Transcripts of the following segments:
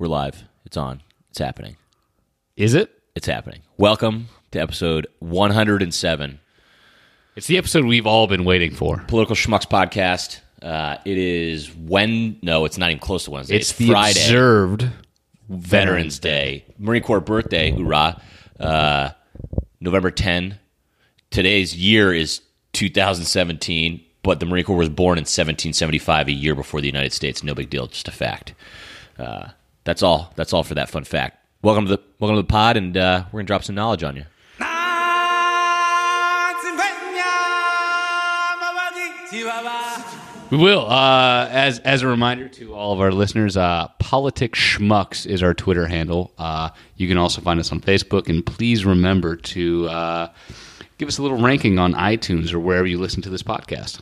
We're live. It's on. It's happening. Is it? It's happening. Welcome to episode 107, It's the episode we've all been waiting for. Political Schmucks podcast. Uh, it is when? No, it's not even close to Wednesday. It's, the Friday, observed Veterans Day, Marine Corps birthday. Hoorah! Uh, November 10. Today's year is 2017, but the Marine Corps was born in 1775, a year before the United States. No big deal, just a fact. Uh, that's all. That's all for that fun fact. Welcome to the welcome to the pod, and uh, we're gonna drop some knowledge on you. We will. Uh, as as a reminder to all of our listeners, uh, Politic Schmucks is our Twitter handle. Uh, you can also find us on Facebook, and please remember to uh, give us a little ranking on iTunes or wherever you listen to this podcast.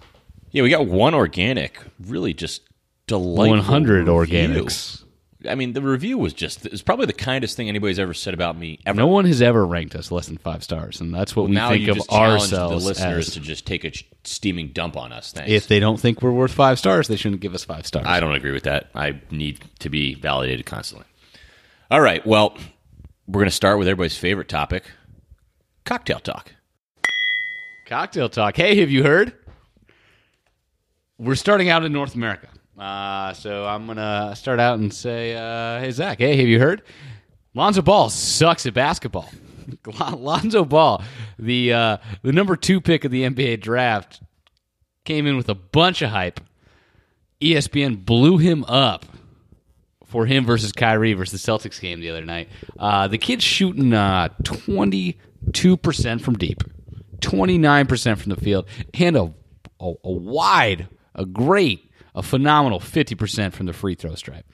Yeah, we got one organic, really just delightful. 100 review. organics. I mean, the review was just it's probably the kindest thing anybody's ever said about me ever. No one has ever ranked us less than five stars, and that's what we now think you of just ourselves the listeners as. to just take a steaming dump on us. Thanks. If they don't think we're worth five stars, they shouldn't give us five stars. I don't agree with that. I need to be validated constantly. All right. Well, we're going to start with everybody's favorite topic cocktail talk. Cocktail talk. Hey, have you heard? We're starting out in North America. Uh, so I'm to start out and say, uh, hey, Zach, hey, have you heard? Lonzo Ball sucks at basketball. Lonzo Ball, the, uh, the number two pick of the NBA draft, came in with a bunch of hype. ESPN blew him up for him versus Kyrie versus the Celtics game the other night. Uh, the kid's shooting uh, 22% from deep, 29% from the field, and a, a, a wide, a great, a phenomenal 50% from the free throw stripe.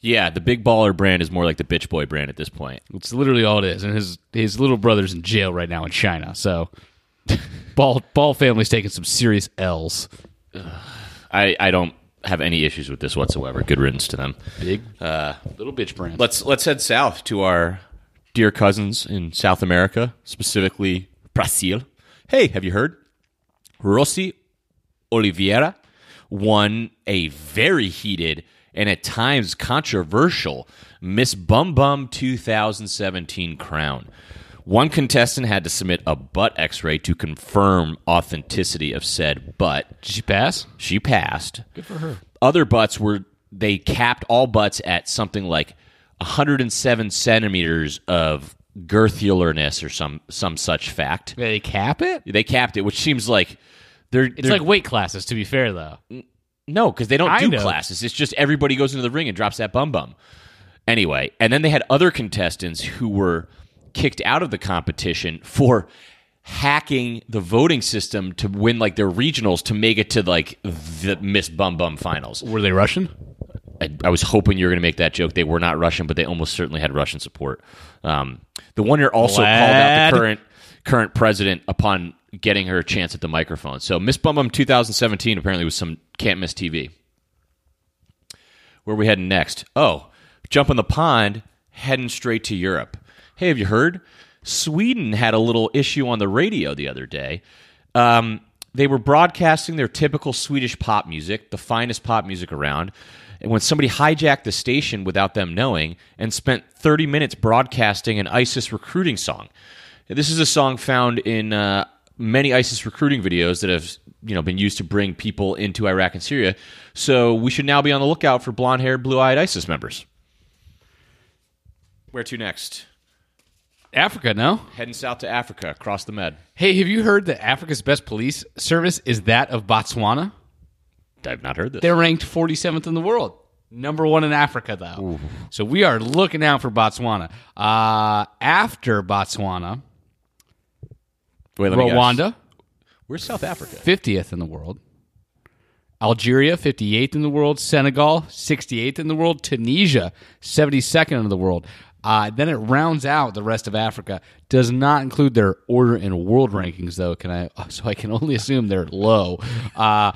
Yeah, the big baller brand is more like the bitch boy brand at this point. It's literally all it is. And his, his little brother's in jail right now in China. So, Ball, Ball family's taking some serious L's. I, I don't have any issues with this whatsoever. Good riddance to them. Big, uh, little bitch brand. Let's let's head south to our dear cousins in South America, specifically Brazil. Hey, have you heard? Rossi Oliveira won a very heated and at times controversial Miss Bum Bum 2017 crown. One contestant had to submit a butt x ray to confirm authenticity of said butt. Did she pass? She passed. Good for her. Other butts were they capped all butts at something like 107 centimeters of girthularness or some some such fact. They cap it? They capped it, which seems like they're, It's they're like weight classes, to be fair, though. no, because they don't Kind do of. classes. It's just everybody goes into the ring and drops that bum bum. Anyway, and then they had other contestants who were kicked out of the competition for hacking the voting system to win like their regionals to make it to like the Miss Bum Bum finals. Were they Russian? I, I was hoping you were going to make that joke. They were not Russian, but they almost certainly had Russian support. Um, the winner also Glad. called out the current current president upon getting her a chance at the microphone. So Miss Bum Bum 2017 apparently was some can't miss TV. Where are we heading next? Oh, jump in the pond, heading straight to Europe. Hey, have you heard? Sweden had a little issue on the radio the other day. Um, they were broadcasting their typical Swedish pop music, the finest pop music around. And when somebody hijacked the station without them knowing and spent 30 minutes broadcasting an ISIS recruiting song. This is a song found in uh, many ISIS recruiting videos that have you know been used to bring people into Iraq and Syria. So we should now be on the lookout for blonde-haired, blue-eyed ISIS members. Where to next? Africa, no? Heading south to Africa, across the Med. Hey, have you heard that Africa's best police service is that of Botswana? I've not heard this. They're ranked 47th in the world. Number one in Africa, though. So we are looking out for Botswana. Uh, after Botswana, Wait, let me guess. Rwanda, Where's South Africa? 50th in the world. Algeria, 58th in the world. Senegal, 68th in the world. Tunisia, 72nd in the world. Uh, then it rounds out the rest of Africa. Does not include their order in world rankings, though. Can I? So I can only assume they're low. Uh,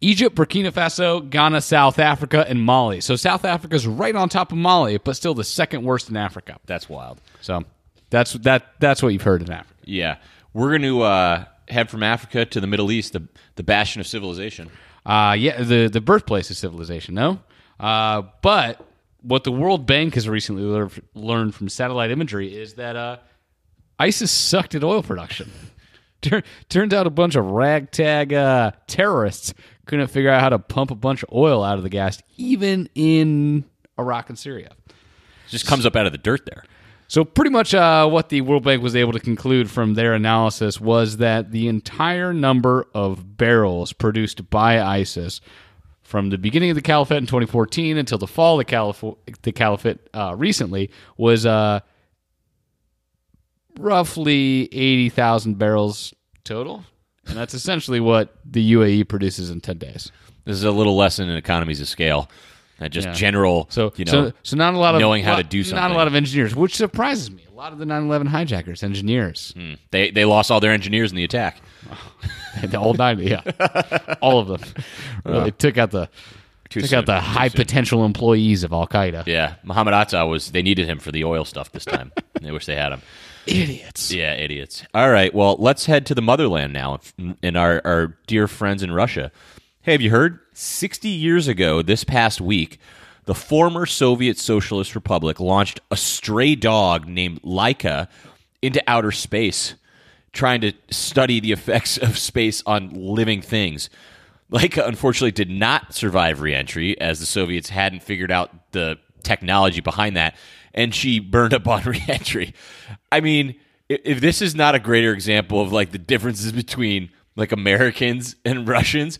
Egypt, Burkina Faso, Ghana, South Africa, and Mali. So South Africa's right on top of Mali, but still the second worst in Africa. That's wild. So that's that. That's what you've heard in Africa. Yeah, we're going to uh, head from Africa to the Middle East, the the bastion of civilization. Uh, yeah, the the birthplace of civilization. No, uh, but what the World Bank has recently lear- learned from satellite imagery is that uh, ISIS sucked at oil production. Tur- turns out a bunch of ragtag uh, terrorists couldn't figure out how to pump a bunch of oil out of the gas, even in Iraq and Syria. It just comes up out of the dirt there. So, pretty much uh, what the World Bank was able to conclude from their analysis was that the entire number of barrels produced by ISIS from the beginning of the caliphate in 2014 until the fall of the, calif- the caliphate uh, recently was uh, roughly 80,000 barrels total. And that's essentially what the UAE produces in 10 days. This is a little lesson in economies of scale. And just Yeah. general, So, you know, so, so not a lot of knowing how to do something. Not a lot of engineers, which surprises me. A lot of the 9/11 hijackers, engineers. Hmm. they they lost all their engineers in the attack. the old ninety, yeah, all of them. Really took out the Too took soon. out the high potential employees of Al Qaeda. Yeah, Muhammad Atta was. They needed him for the oil stuff this time. they wish they had him. Idiots. Yeah, idiots. All right, well, let's head to the motherland now, and our our dear friends in Russia. Hey, have you heard? Sixty years ago, this past week, the former Soviet Socialist Republic launched a stray dog named Laika into outer space, trying to study the effects of space on living things. Laika unfortunately did not survive reentry, as the Soviets hadn't figured out the technology behind that, and she burned up on reentry. I mean, if this is not a greater example of like the differences between like Americans and Russians,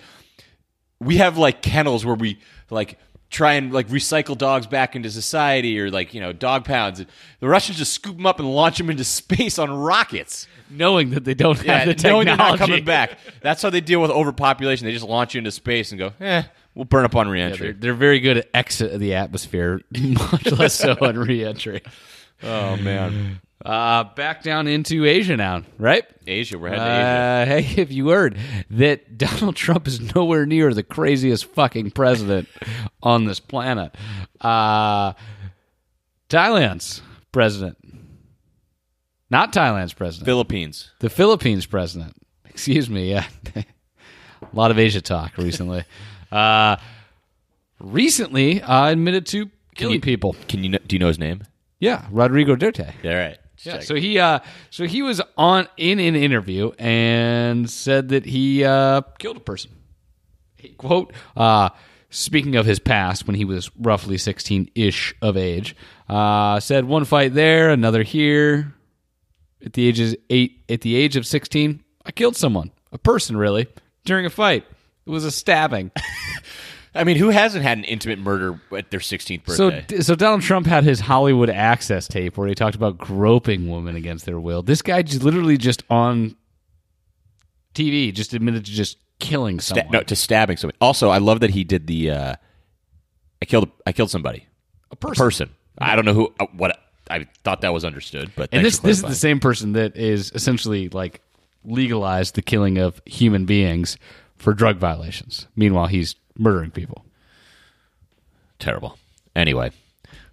we have like kennels where we like try and like recycle dogs back into society or like you know dog pounds. The russians just scoop them up and launch them into space on rockets. Knowing that they don't yeah, have the knowing technology. they're not coming back. That's how they deal with overpopulation. They just launch you into space and go eh we'll burn up on Yeah, reentry. they're, they're very good at exit of the atmosphere, much less so on reentry. oh man Uh, back down into Asia now, right? asia we're heading to asia Uh, hey, have you heard that Donald Trump is nowhere near the craziest fucking president on this planet? Uh, Thailand's president, not Thailand's president, philippines the Philippines president. Excuse me. Yeah, a lot of Asia talk recently. uh, recently, uh, admitted to killing you- people. can you do you know his name Yeah, Rodrigo Duterte. all right Yeah, so he uh so he was on in an interview and said that he uh killed a person. He, quote uh speaking of his past when he was roughly 16-ish of age, uh said one fight there, another here. At the ages 8 at the age of 16, I killed someone, a person really, during a fight. It was a stabbing. i mean who hasn't had an intimate murder at their 16th birthday so so Donald Trump had his Hollywood Access tape where he talked about groping women against their will. This guy just literally just on TV just admitted to just killing Sta- someone. no to stabbing someone. also i love that he did the uh i killed i killed somebody a person. person. I don't know who uh, what I thought that was understood, but And this this is the same person that is essentially like legalized the killing of human beings for drug violations. Meanwhile, he's murdering people. terrible. Anyway,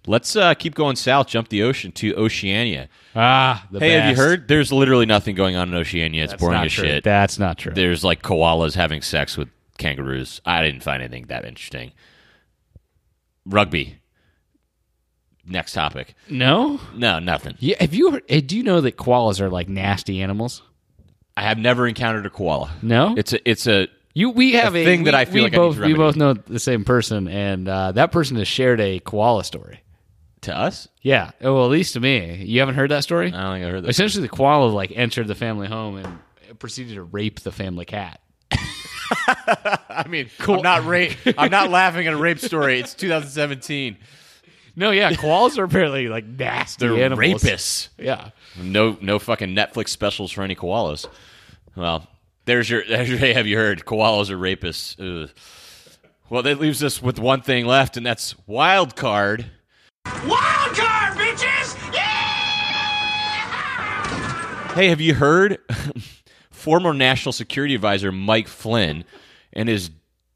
let's uh, keep going south. Jump the ocean to Oceania. Ah, the Hey, have you heard? There's literally nothing going on in Oceania. It's That's boring not as true. shit. That's not true. There's like koalas having sex with kangaroos. I didn't find anything that interesting. Rugby. Next topic. no. No, nothing. Yeah. Have you? Heard, eh, do you know that koalas are like nasty animals? I have never encountered a koala. No. It's a it's a You, we have a, thing that we- I feel we like both we both know the same person, and uh, that person has shared a koala story. to us. Yeah, oh, well, at least to me. You haven't heard that story? I don't think I heard that. Essentially, the koala like entered the family home and proceeded to rape the family cat. I mean, I'm not rape. I'm not laughing at a rape story. It's 2017. No, yeah, koalas are apparently like nasty They're animals. rapists. Yeah, No, no fucking Netflix specials for any koalas. Well, there's your, there's your. Hey, have you heard? Koalas are rapists. Ugh. Well, that leaves us with one thing left, and that's wild card. Wild card, bitches! Yeah! Hey, have you heard? Former National Security Advisor Mike Flynn and his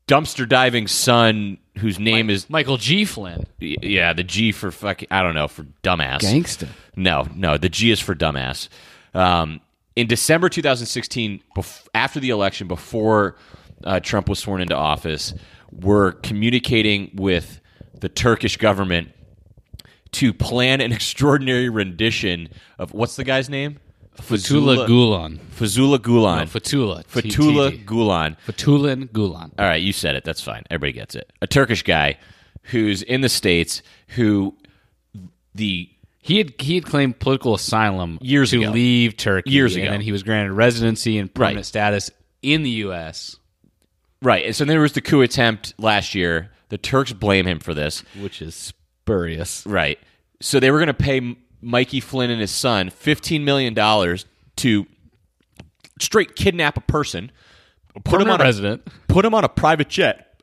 dumpster diving son, whose name is Michael G. Flynn, yeah, the G for fucking I don't know for dumbass. gangster. No, no, the G is for dumbass. Um, in December 2016, bef- after the election, before uh, Trump was sworn into office, were communicating with the Turkish government to plan an extraordinary rendition of what's the guy's name? Fatullah Gulen. Fazula Gulen. No, Fatullah. Fatullah. Gulen. Fatullah Gulen. All right, you said it. That's fine. Everybody gets it. A Turkish guy who's in the states who the He had he had claimed political asylum Years to ago. leave Turkey, Years and ago. then he was granted residency and permanent Right. status in the U.S., right. And so there was the coup attempt last year. The Turks blame him for this. which is spurious. Right. So they were going to pay Mikey Flynn and his son fifteen million dollars to straight kidnap a person, put him on a, resident. put him on a private jet,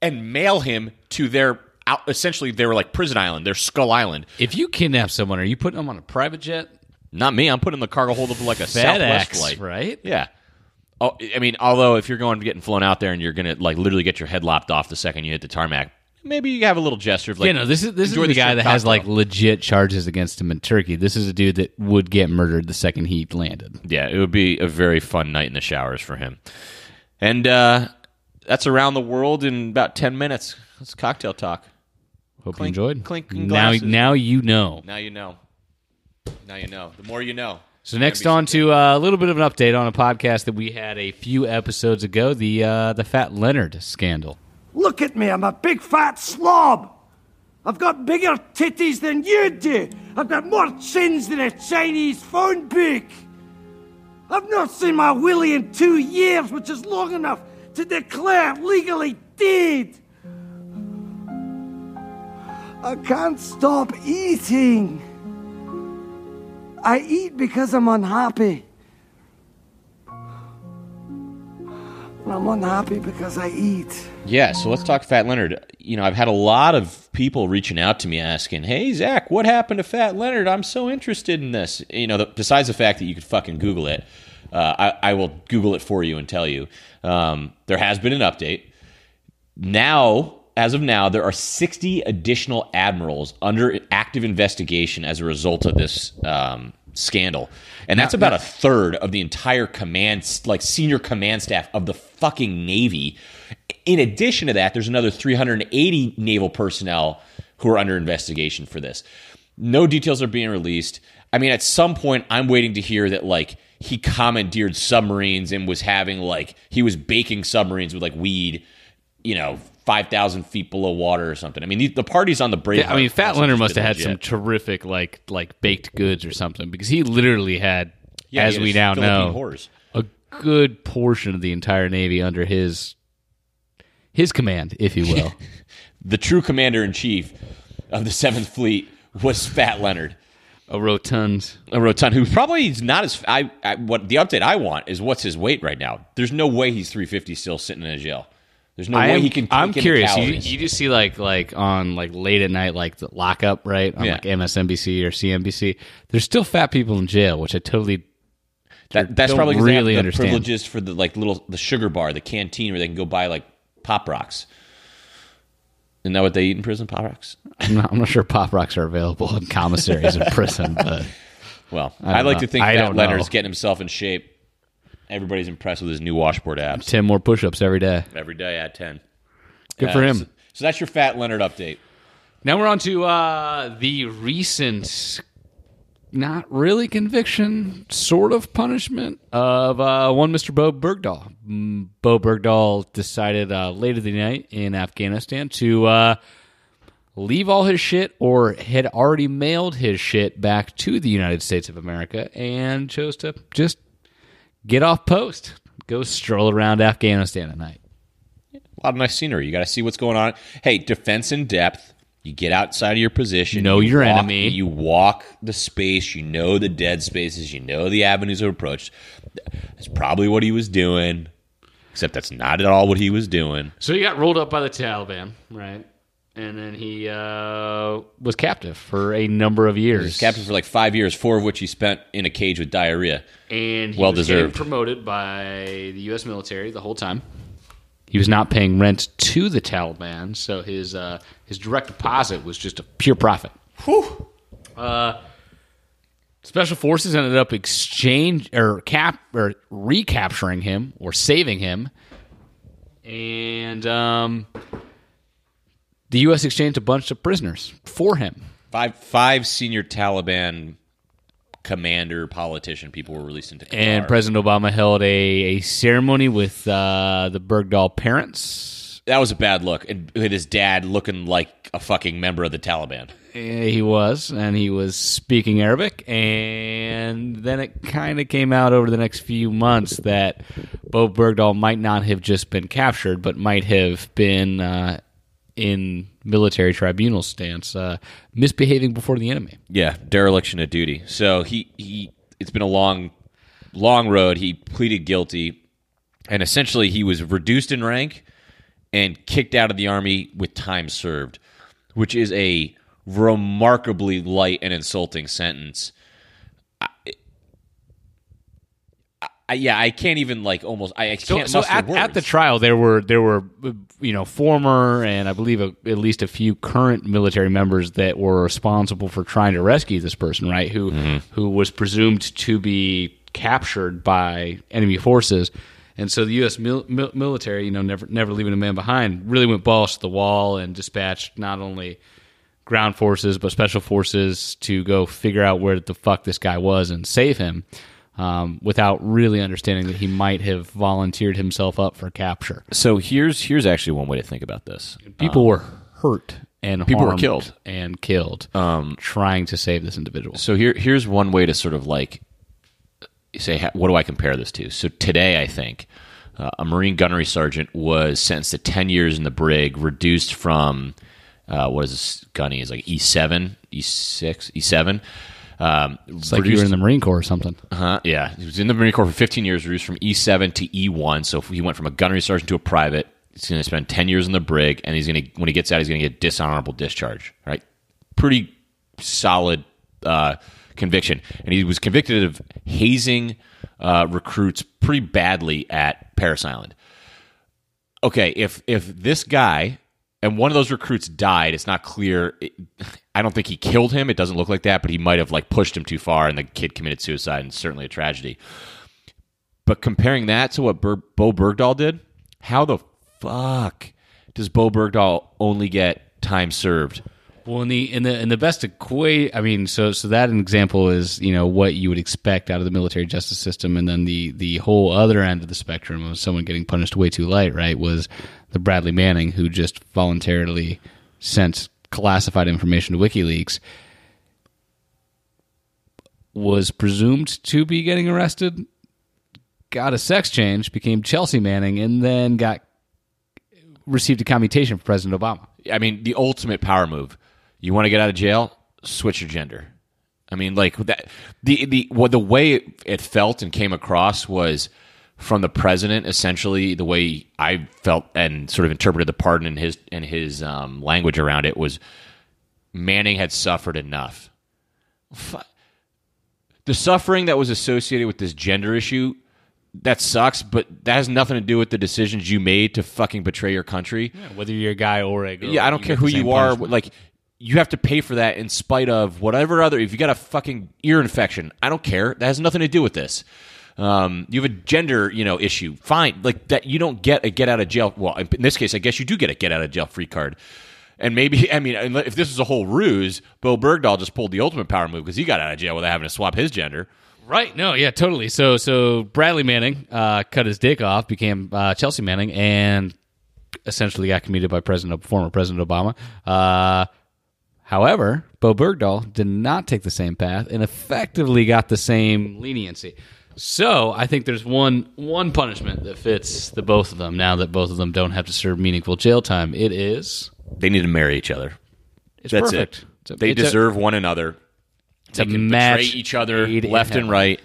and mail him to their out. Essentially, they were like prison island, They're Skull Island. If you kidnap someone, are you putting them on a private jet? Not me. I'm putting the cargo hold of like a Southwest FedEx, flight. right? Yeah. Oh, I mean, although if you're going getting flown out there and you're gonna like literally get your head lopped off the second you hit the tarmac, maybe you have a little gesture of like, yeah, no, this is this is the the guy that has like legit charges against him in Turkey. This is a dude that would get murdered the second he landed. yeah, it would be a very fun night in the showers for him. And uh, that's around the world in about ten minutes. That's cocktail talk. Hope Clink- you enjoyed. clinking now, glasses. now you know. Now you know. Now you know. The more you know. So next on to uh, a little bit of an update on a podcast that we had a few episodes ago, the uh, the Fat Leonard scandal. Look at me, I'm a big fat slob. I've got bigger titties than you do. I've got more chins than a Chinese phone book. I've not seen my Willie in two years, which is long enough to declare legally dead. I can't stop eating. I eat because I'm unhappy. I'm unhappy because I eat. Yeah, so let's talk Fat Leonard. You know, I've had a lot of people reaching out to me asking, "Hey Zach, what happened to Fat Leonard? I'm so interested in this." You know, the, besides the fact that you could fucking Google it, uh, I, I will Google it for you and tell you. Um, there has been an update. Now, as of now, there are 60 additional admirals under active investigation as a result of this um, scandal, and that's about a third of the entire command, like senior command staff of the fucking Navy. In addition to that, there's another 380 naval personnel who are under investigation for this. No details are being released. I mean, at some point, I'm waiting to hear that like he commandeered submarines and was having like he was baking submarines with like weed, you know, five thousand feet below water or something. I mean, the, the parties on the Brave. Yeah, I mean, Fat Leonard must have had some terrific like like baked goods or something because he literally had, as we now know, a good portion of the entire Navy under his his command, if you will. The true commander in chief of the Seventh Fleet was Fat Leonard. a rotund. a rotund who probably is not as I, I what the update I want is what's his weight right now. There's no way he's 350 still sitting in a jail. There's no I way am, he can. I'm take in the curious. You, you just see like like on like late at night, like the lockup, right? On Yeah. like MSNBC or CNBC. There's still fat people in jail, which I totally that, that's don't probably really they understand. privileges for the like little the sugar bar, the canteen where they can go buy like pop rocks. Isn't that what they eat in prison? Pop rocks. I'm not, I'm not sure pop rocks are available in commissaries in prison, but Well, I I, like know. to think I that Leonard's know. getting himself in shape. Everybody's impressed with his new washboard abs. ten more push-ups every day. Every day at 10. Good Uh, for him. So, so that's your Fat Leonard update. Now we're on to uh, the recent, not really conviction, sort of punishment of uh, one Mr. Bowe Bergdahl. Mm, Bowe Bergdahl decided uh, late in the night in Afghanistan to uh, leave all his shit or had already mailed his shit back to the United States of America and chose to just get off post, go stroll around Afghanistan at night. A lot of nice scenery. You got to see what's going on. Hey, defense in depth. You get outside of your position. You know you your walk- enemy. You walk the space. You know the dead spaces. You know the avenues of approach. That's probably what he was doing. Except that's not at all what he was doing. So he got rolled up by the Taliban, right? And then he uh, was captive for a number of years. He years. was captain for like five years, four of which he spent in a cage with diarrhea. and he Well was getting deserved. promoted by the U.S. military the whole time. He was not paying rent to the Taliban, so his uh, his direct deposit was just a pure profit. Uh, special forces ended up exchange or cap or recapturing him or saving him, and um, the U.S. exchanged a bunch of prisoners for him. five five senior Taliban commander politician people were released into Qatar. And President Obama held a, a ceremony with uh, the Bergdahl parents. that was a bad look, and his dad looking like a fucking member of the Taliban. He was, and he was speaking Arabic. And then it kind of came out over the next few months that Bowe Bergdahl might not have just been captured, but might have been uh, in military tribunal stance, uh, misbehaving before the enemy. Yeah, dereliction of duty. So he he it's been a long long road. He pleaded guilty and essentially he was reduced in rank and kicked out of the army with time served, which is a remarkably light and insulting sentence. I, I, yeah, I can't even like almost I, I So, can't so muster at, words. at the trial, there were there were you know former and I believe a, at least a few current military members that were responsible for trying to rescue this person, right? Who mm-hmm. who was presumed to be captured by enemy forces, and so the U.S. Mil- mil- military, you know, never never leaving a man behind, really went balls to the wall and dispatched not only ground forces but special forces to go figure out where the fuck this guy was and save him. Um, without really understanding that he might have volunteered himself up for capture. so here's here's actually one way to think about this. People were hurt and People were killed. and killed um, trying to save this individual. So here, here's one way to sort of like say, what do I compare this to? So today, I think uh, a Marine gunnery sergeant was sentenced to 10 years in the brig, reduced from uh, what is this gunny? Is like E seven, E six, E seven. Um, It's like you were in the Marine Corps or something. uh-huh, yeah, he was in the Marine Corps for 15 years, reduced from E7 to E1. So if he went from a gunnery sergeant to a private. He's going to spend 10 years in the brig, and he's going to when he gets out, he's going to get dishonorable discharge. Right? Pretty solid uh, conviction, and he was convicted of hazing uh, recruits pretty badly at Parris Island. Okay, if if this guy and one of those recruits died, it's not clear. It, I don't think he killed him. It doesn't look like that, but he might have like pushed him too far, and the kid committed suicide, and certainly a tragedy. But comparing that to what Ber- Bowe Bergdahl did, how the fuck does Bowe Bergdahl only get time served? Well, in the in the in the best equate, I mean, so so that an example is you know what you would expect out of the military justice system, and then the the whole other end of the spectrum of someone getting punished way too light, right? Was the Bradley Manning who just voluntarily sent classified information to WikiLeaks was presumed to be getting arrested, got a sex change, became Chelsea Manning, and then got received a commutation from President Obama. I mean, the ultimate power move. You want to get out of jail? Switch your gender. I mean, like that. The the what the way it, it felt and came across was from the president. Essentially, the way I felt and sort of interpreted the pardon and his and his um, language around it was Manning had suffered enough. The suffering that was associated with this gender issue that sucks, but that has nothing to do with the decisions you made to fucking betray your country. Whether you're a guy or a girl. Yeah, I don't care who you are. punishment. Like, you have to pay for that in spite of whatever other. If you got a fucking ear infection, I don't care. That has nothing to do with this. Um, you have a gender, you know, issue. Fine, like that. You don't get a get out of jail. Well, in this case, I guess you do get a get out of jail free card. And maybe, I mean, if this is a whole ruse, Bowe Bergdahl just pulled the ultimate power move because he got out of jail without having to swap his gender. Right. No. Yeah. Totally. So so Bradley Manning uh, cut his dick off, became uh, Chelsea Manning, and essentially got commuted by President former President Obama. Uh, however, Bowe Bergdahl did not take the same path and effectively got the same leniency. So I think there's one one punishment that fits the both of them. Now that both of them don't have to serve meaningful jail time, it is They need to marry each other. it's That's perfect. it. It's a- they it's a- deserve one another. they can betray each other left and right,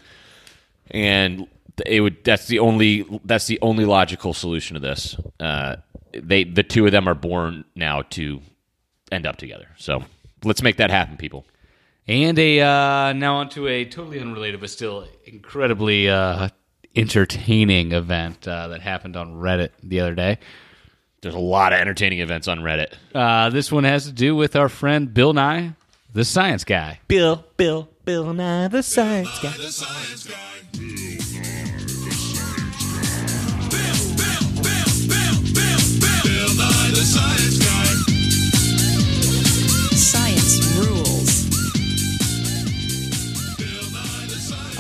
and it would. That's the only. That's the only logical solution to this. Uh, they, the two of them, are born now to end up together. So let's make that happen, people. And a uh, now onto a totally unrelated but still incredibly uh, entertaining event uh, that happened on Reddit the other day. There's a lot of entertaining events on Reddit. Uh, this one has to do with our friend Bill Nye, the science guy. Bill, Bill, Bill Nye, the science guy. The science guy.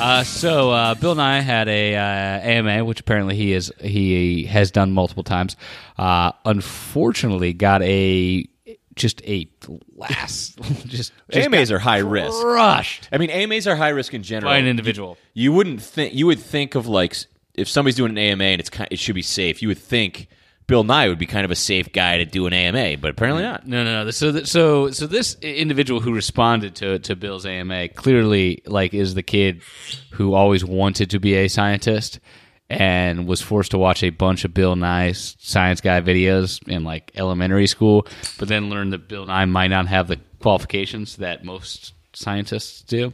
Uh, so uh, Bill Nye had a uh, AMA, which apparently he is he has done multiple times. Uh, unfortunately, got a just a last just, just AMAs are high risk. crushed I mean, AMAs are high risk in general. by an individual. You wouldn't think you would think of like if somebody's doing an AMA and it's kind, it should be safe. You would think Bill Nye would be kind of a safe guy to do an AMA, but apparently not. No, no, no. So, th- so, so this individual who responded to to Bill's AMA clearly like is the kid who always wanted to be a scientist and was forced to watch a bunch of Bill Nye's science guy videos in like elementary school, but then learned that Bill Nye might not have the qualifications that most scientists do.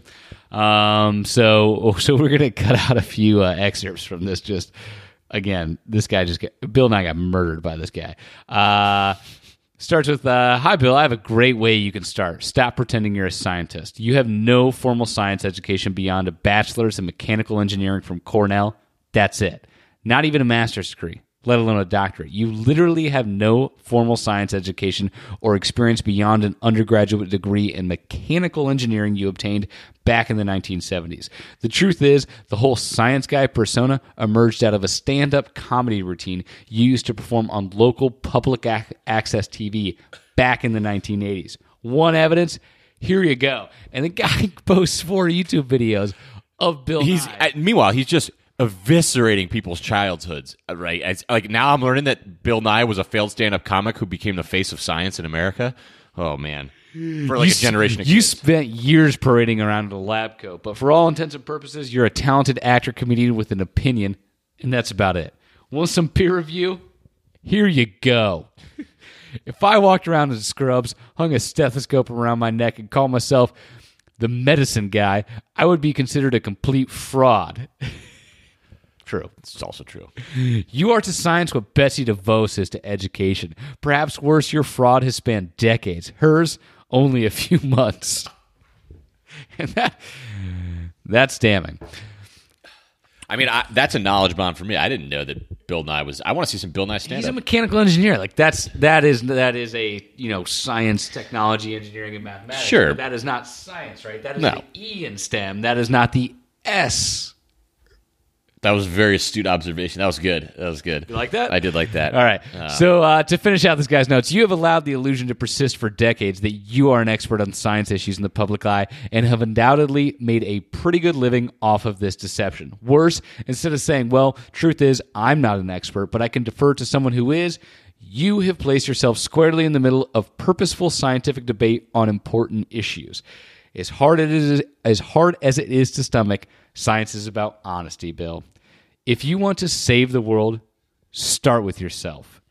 Um, so, so we're gonna cut out a few uh, excerpts from this. Just again, this guy just got, Bill I got murdered by this guy. Uh, Starts with, uh, Hi, Bill. I have a great way you can start. Stop pretending you're a scientist. You have no formal science education beyond a bachelor's in mechanical engineering from Cornell. That's it. Not even a master's degree, let alone a doctorate. You literally have no formal science education or experience beyond an undergraduate degree in mechanical engineering you obtained back in the 1970s. The truth is, the whole science guy persona emerged out of a stand up comedy routine used to perform on local public ac- access TV back in the 1980s. One evidence, here you go. And the guy posts four YouTube videos of Bill He's Nye. meanwhile he's just eviscerating people's childhoods. Right? It's, like now I'm learning that Bill Nye was a failed stand-up comic who became the face of science in America. Oh man, for like You a generation of You kids. spent years parading around in a lab coat, but for all intents and purposes, you're a talented actor comedian with an opinion, and that's about it. Want some peer review? Here you go. if I walked around in scrubs, hung a stethoscope around my neck, and called myself the medicine guy, I would be considered a complete fraud. True. it's also true. You are to science what Betsy DeVos is to education. Perhaps worse, your fraud has spanned decades. Hers, only a few months. And that, that's damning. I mean, I, that's a knowledge bomb for me. I didn't know that Bill Nye was. I want to see some Bill Nye He's a mechanical engineer. Like that's that is that is a you know science, technology, engineering, and mathematics. Sure. That is not science, right? That is No. the E in STEM. That is not the S. That was a very astute observation. That was good. That was good. You like that? I did like that. All right. so uh, to finish out this guy's notes, you have allowed the illusion to persist for decades that you are an expert on science issues in the public eye and have undoubtedly made a pretty good living off of this deception. Worse, instead of saying, well, truth is, I'm not an expert, but I can defer to someone who is, you have placed yourself squarely in the middle of purposeful scientific debate on important issues. As hard as it is, as hard as it is to stomach, science is about honesty, Bill. If you want to save the world, start with yourself.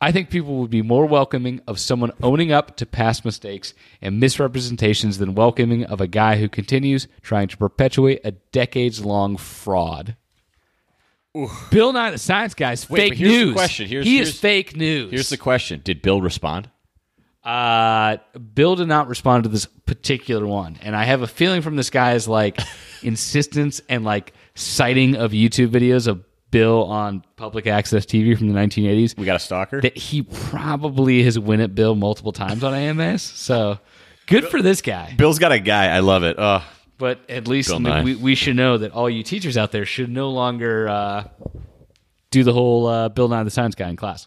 I think people would be more welcoming of someone owning up to past mistakes and misrepresentations than welcoming of a guy who continues trying to perpetuate a decades long fraud. Bill Nye the Science Guy is Wait, fake but here's the news. question. Here's- he here's- is fake news. Here's the question: Did Bill respond? Uh, Bill did not respond to this particular one, and I have a feeling from this guy's like insistence and like citing of YouTube videos of Bill on public access TV from the 1980s We got a stalker. that he probably has win at Bill multiple times on AMS. So good for this guy. Bill's got a guy. I love it. But at least we, we should know that all you teachers out there should no longer uh, do the whole uh, Bill Nye the Science Guy in class.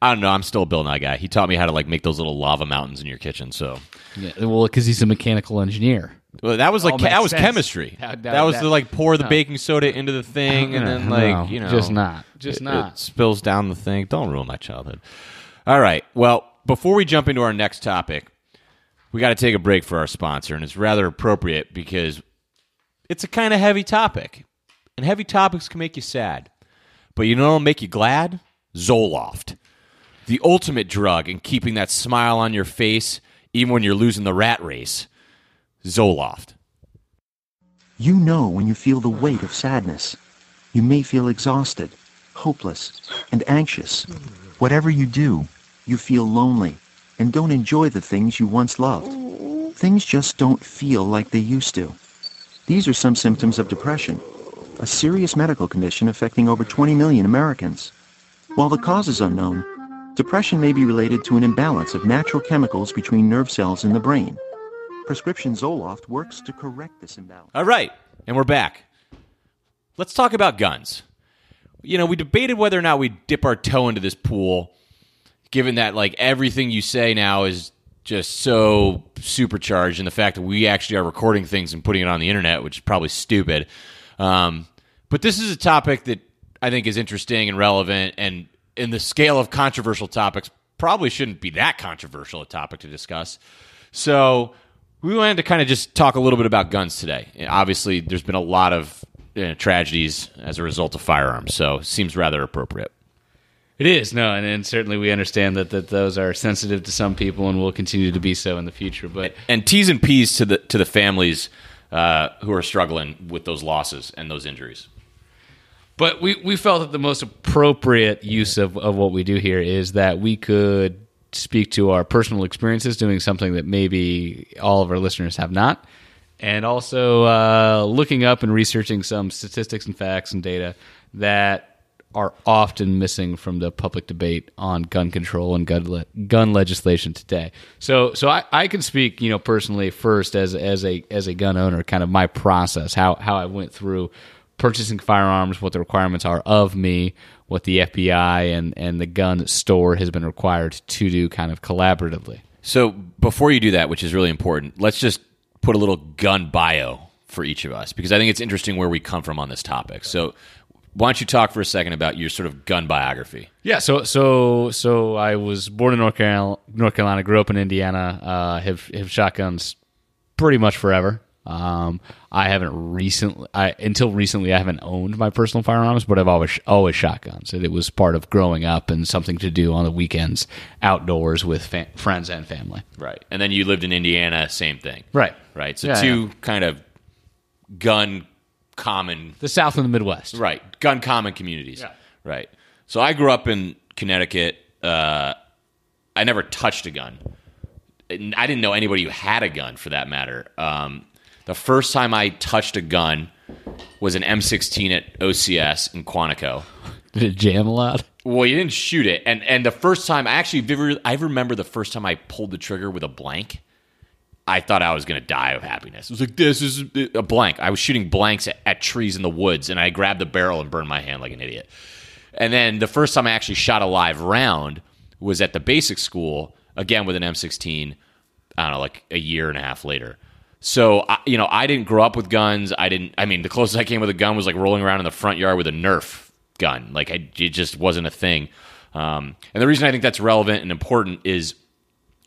I don't know. I'm still a Bill Nye guy. He taught me how to like make those little lava mountains in your kitchen. So Yeah, well, because he's a mechanical engineer. Well, that was like makes that was sense. chemistry. How- that, how- was that- to like pour the no. baking soda into the thing and then No, like you know just not, just it- not. It spills down the thing. Don't ruin my childhood. All right. Well, before we jump into our next topic, we got to take a break for our sponsor, and it's rather appropriate because it's a kind of heavy topic, and heavy topics can make you sad. But you know what'll make you glad? Zoloft, the ultimate drug in keeping that smile on your face, even when you're losing the rat race. Zoloft. You know when you feel the weight of sadness. You may feel exhausted, hopeless, and anxious. Whatever you do, you feel lonely and don't enjoy the things you once loved. Things just don't feel like they used to. These are some symptoms of depression, a serious medical condition affecting over 20 million Americans. While the cause is unknown, depression may be related to an imbalance of natural chemicals between nerve cells in the brain. Prescription Zoloft works to correct this imbalance. All right. and we're back. Let's talk about guns. You know, we debated whether or not we dip our toe into this pool, given that like everything you say now is just so supercharged, and the fact that we actually are recording things and putting it on the internet, which is probably stupid. Um, but this is a topic that I think is interesting and relevant, and in the scale of controversial topics, probably shouldn't be that controversial a topic to discuss. So we wanted to kind of just talk a little bit about guns today. Obviously, there's been a lot of uh, tragedies as a result of firearms, so it seems rather appropriate. It is no, and, and certainly we understand that, that those are sensitive to some people and will continue to be so in the future. But And T's and P's to the to the families uh, who are struggling with those losses and those injuries. But we, we felt that the most appropriate use of, of what we do here is that we could speak to our personal experiences doing something that maybe all of our listeners have not. And also uh, looking up and researching some statistics and facts and data that are often missing from the public debate on gun control and gun, le- gun legislation today. So, so I, I can speak, you know, personally first as as a as a gun owner, kind of my process, how how I went through purchasing firearms, what the requirements are of me, what the FBI and and the gun store has been required to do, kind of collaboratively. So before you do that, which is really important, let's just put a little gun bio for each of us because I think it's interesting where we come from on this topic. So why don't you talk for a second about your sort of gun biography? Yeah, so so so I was born in North Carolina, North Carolina, grew up in Indiana, uh, have have shotguns pretty much forever. Um, I haven't recently, I, until recently, I haven't owned my personal firearms, but I've always always shotguns. And it was part of growing up and something to do on the weekends, outdoors with friends and family. Right. And then you lived in Indiana, same thing. Right, Right. So Yeah, two kind of gun common The South and the Midwest. Right. Gun common communities. Yeah. Right. So I grew up in Connecticut. Uh, I never touched a gun. I didn't know anybody who had a gun for that matter. Um, the first time I touched a gun was an M16 at OCS in Quantico. Did it jam a lot? Well, you didn't shoot it, and and the first time, I actually, I remember the first time I pulled the trigger with a blank. I thought I was going to die of happiness. It was like this is a blank. I was shooting blanks at, at trees in the woods, and I grabbed the barrel and burned my hand like an idiot. And then the first time I actually shot a live round was at the basic school again with an M16. I don't know, like a year and a half later. So I, you know, I didn't grow up with guns. I didn't. I mean, the closest I came with a gun was like rolling around in the front yard with a Nerf gun. Like I, it just wasn't a thing. Um, and the reason I think that's relevant and important is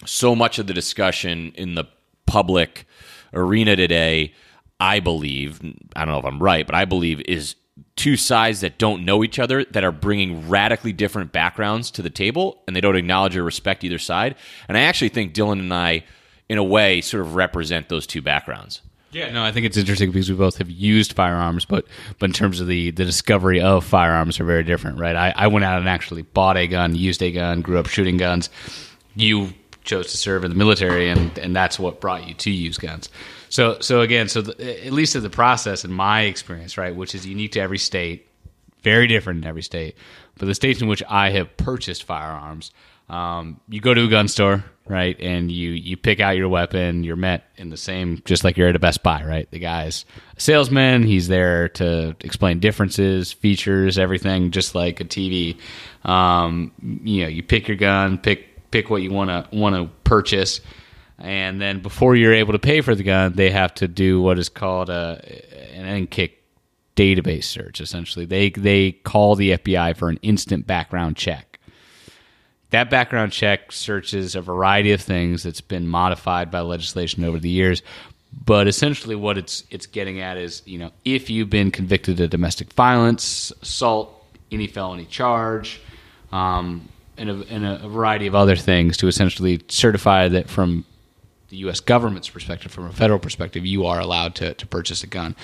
so much of the discussion in the public arena today, I believe, I don't know if I'm right, but I believe is two sides that don't know each other that are bringing radically different backgrounds to the table and they don't acknowledge or respect either side. And I actually think Dylan and I, in a way, sort of represent those two backgrounds. Yeah, no, I think it's interesting because we both have used firearms, but but in terms of the the discovery of firearms are very different, right? I, I went out and actually bought a gun, used a gun, grew up shooting guns. You chose to serve in the military, and and that's what brought you to use guns. So so again, so the, at least in the process, in my experience, right, which is unique to every state, very different in every state. But the states in which I have purchased firearms, um, you go to a gun store, right, and you you pick out your weapon. You're met in the same, just like you're at a Best Buy, right? The guy's a salesman. He's there to explain differences, features, everything, just like a TV. Um, you know, you pick your gun, pick pick what you want to want to purchase and then before you're able to pay for the gun, they have to do what is called a an NICS database search. Essentially, they they call the FBI for an instant background check. That background check searches a variety of things that's been modified by legislation over the years. But essentially, what it's it's getting at is, you know, if you've been convicted of domestic violence, assault, any felony charge, um, and, a, and a variety of other things, to essentially certify that from the U.S. government's perspective, from a federal perspective, you are allowed to, to purchase a gun.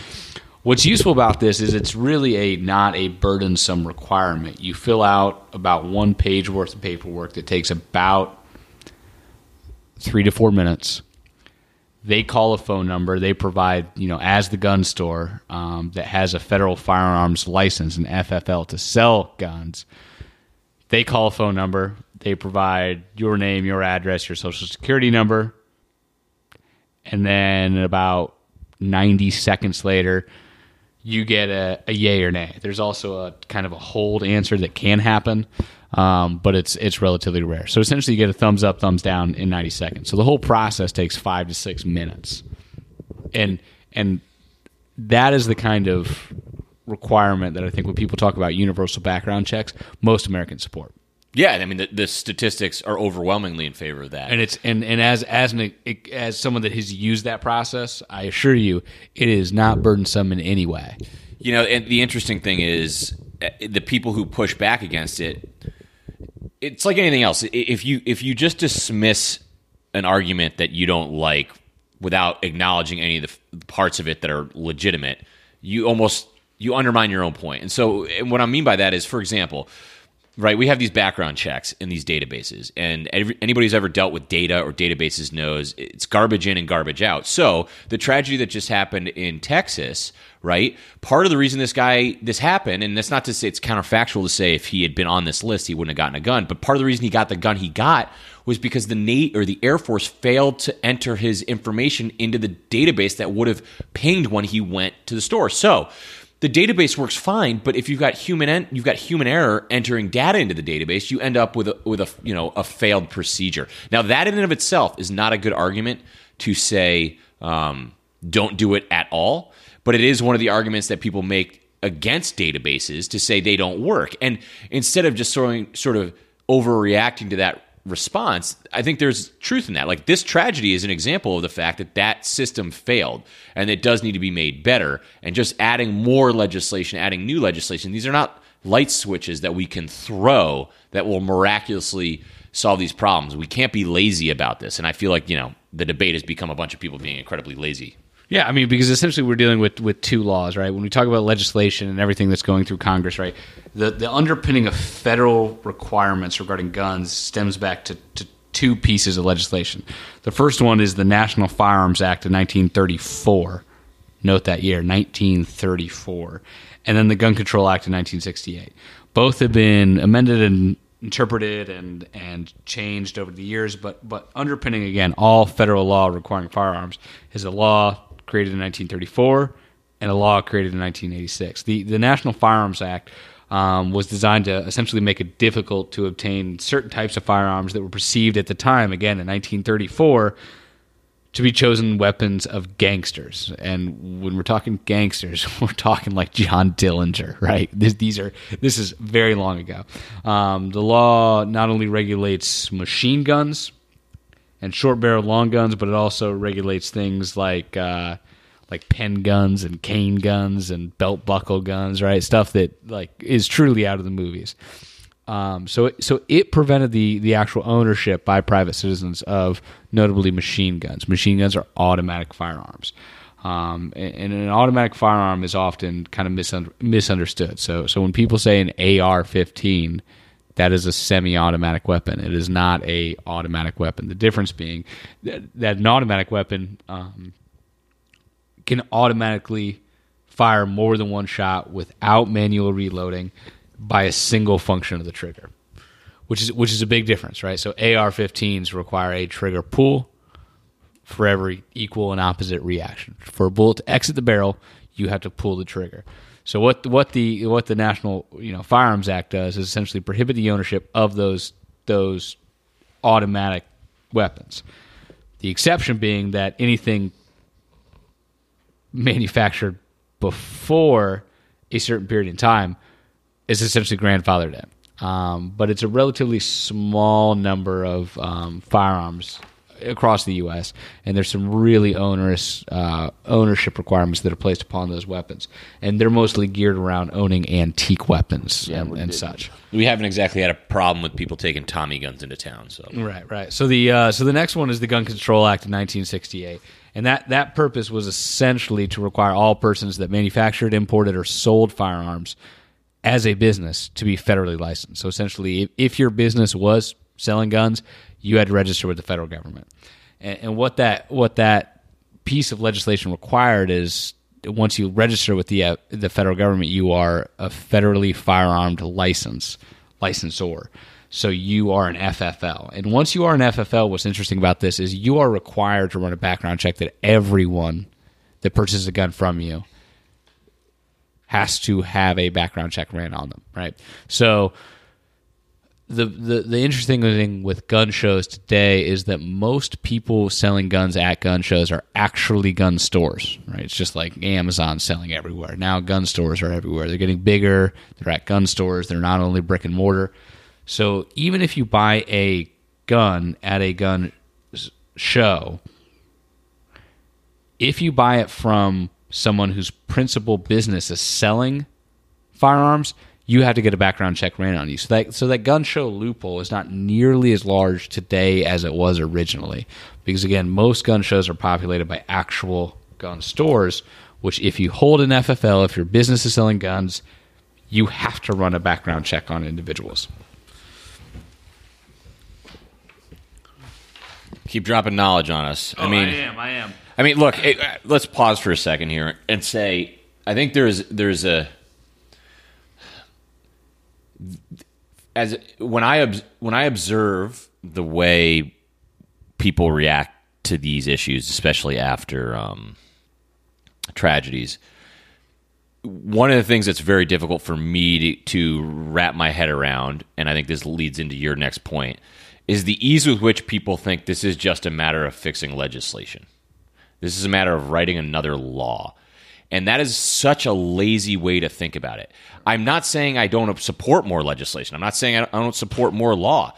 What's useful about this is it's really a not a burdensome requirement. You fill out about one page worth of paperwork that takes about three to four minutes. They call a phone number. They provide, you know, as the gun store um, that has a federal firearms license, an FFL, to sell guns. They call a phone number. They provide your name, your address, your social security number, and then about 90 seconds later, you get a, a yay or nay. There's also a kind of a hold answer that can happen, um, but it's it's relatively rare. So essentially, you get a thumbs up, thumbs down in 90 seconds. So the whole process takes five to six minutes, and and that is the kind of requirement that I think when people talk about universal background checks, most Americans support. Yeah, I mean the, the statistics are overwhelmingly in favor of that. And it's and, and as as an as someone that has used that process, I assure you, it is not burdensome in any way. You know, and the interesting thing is uh, the people who push back against it. It's like anything else. If you if you just dismiss an argument that you don't like without acknowledging any of the f- parts of it that are legitimate, you almost you undermine your own point. And so, and what I mean by that is, for example, right? We have these background checks in these databases, and every, anybody who's ever dealt with data or databases knows it's garbage in and garbage out. So the tragedy that just happened in Texas, right? Part of the reason this guy this happened, and that's not to say it's counterfactual to say if he had been on this list he wouldn't have gotten a gun, but part of the reason he got the gun he got was because the Nate or the Air Force failed to enter his information into the database that would have pinged when he went to the store. So the database works fine, but if you've got human en- you've got human error entering data into the database, you end up with a, with a you know a failed procedure. Now that in and of itself is not a good argument to say um, don't do it at all, but it is one of the arguments that people make against databases to say they don't work. And instead of just of, sort of overreacting to that response, I think there's truth in that. Like this tragedy is an example of the fact that that system failed and it does need to be made better. And just adding more legislation, adding new legislation, these are not light switches that we can throw that will miraculously solve these problems. We can't be lazy about this. And I feel like, you know, the debate has become a bunch of people being incredibly lazy. Yeah, I mean, because essentially we're dealing with, with two laws, right? When we talk about legislation and everything that's going through Congress, right? The the underpinning of federal requirements regarding guns stems back to, to two pieces of legislation. The first one is the National Firearms Act of 1934. Note that year, 1934. And then the Gun Control Act of 1968. Both have been amended and interpreted and and changed over the years, but but underpinning again all federal law requiring firearms is a law created in 1934 and a law created in 1986. The the National Firearms Act um, was designed to essentially make it difficult to obtain certain types of firearms that were perceived at the time, again in 1934, to be chosen weapons of gangsters. And when we're talking gangsters, we're talking like John Dillinger, right? This, these are this is very long ago. Um, the law not only regulates machine guns and short barrel long guns, but it also regulates things like uh, like pen guns and cane guns and belt buckle guns, right? Stuff that like is truly out of the movies. Um, so, it, so it prevented the the actual ownership by private citizens of notably machine guns. Machine guns are automatic firearms, um, and, an automatic firearm is often kind of misunder, misunderstood. So, so when people say an AR-15, that is a semi-automatic weapon. It is not a automatic weapon. The difference being that, that an automatic weapon um, can automatically fire more than one shot without manual reloading by a single function of the trigger, which is which is a big difference, right? So AR-15s require a trigger pull for every equal and opposite reaction. For a bullet to exit the barrel, you have to pull the trigger. So what what the what the National you know Firearms Act does is essentially prohibit the ownership of those those automatic weapons. The exception being that anything manufactured before a certain period in time is essentially grandfathered in. Um, but it's a relatively small number of um, firearms across the U.S., and there's some really onerous uh, ownership requirements that are placed upon those weapons, and they're mostly geared around owning antique weapons and, and such. We haven't exactly had a problem with people taking Tommy guns into town. So Right, right. So the uh, so the next one is the Gun Control Act of 1968, and that that purpose was essentially to require all persons that manufactured, imported, or sold firearms as a business to be federally licensed. So essentially, if, if your business was selling guns, you had to register with the federal government. And, and what that what that piece of legislation required is once you register with the uh, the federal government, you are a federally firearmed license licensor. So you are an FFL. And once you are an FFL, what's interesting about this is you are required to run a background check that everyone that purchases a gun from you has to have a background check ran on them, right? So the, the the interesting thing with gun shows today is that most people selling guns at gun shows are actually gun stores, right? It's just like Amazon selling everywhere. Now gun stores are everywhere. They're getting bigger. They're at gun stores. They're not only brick and mortar. So even if you buy a gun at a gun show, if you buy it from someone whose principal business is selling firearms, you have to get a background check ran on you. So that so that gun show loophole is not nearly as large today as it was originally. Because again, most gun shows are populated by actual gun stores, which if you hold an FFL, if your business is selling guns, you have to run a background check on individuals. Keep dropping knowledge on us. I mean, I am, I am. I mean, look. uh, let's pause for a second here and say, I think there's there's a as when I when I observe the way people react to these issues, especially after um, tragedies. One of the things that's very difficult for me to, to wrap my head around, and I think this leads into your next point, is the ease with which people think this is just a matter of fixing legislation. This is a matter of writing another law. And that is such a lazy way to think about it. I'm not saying I don't support more legislation. I'm not saying I don't support more law.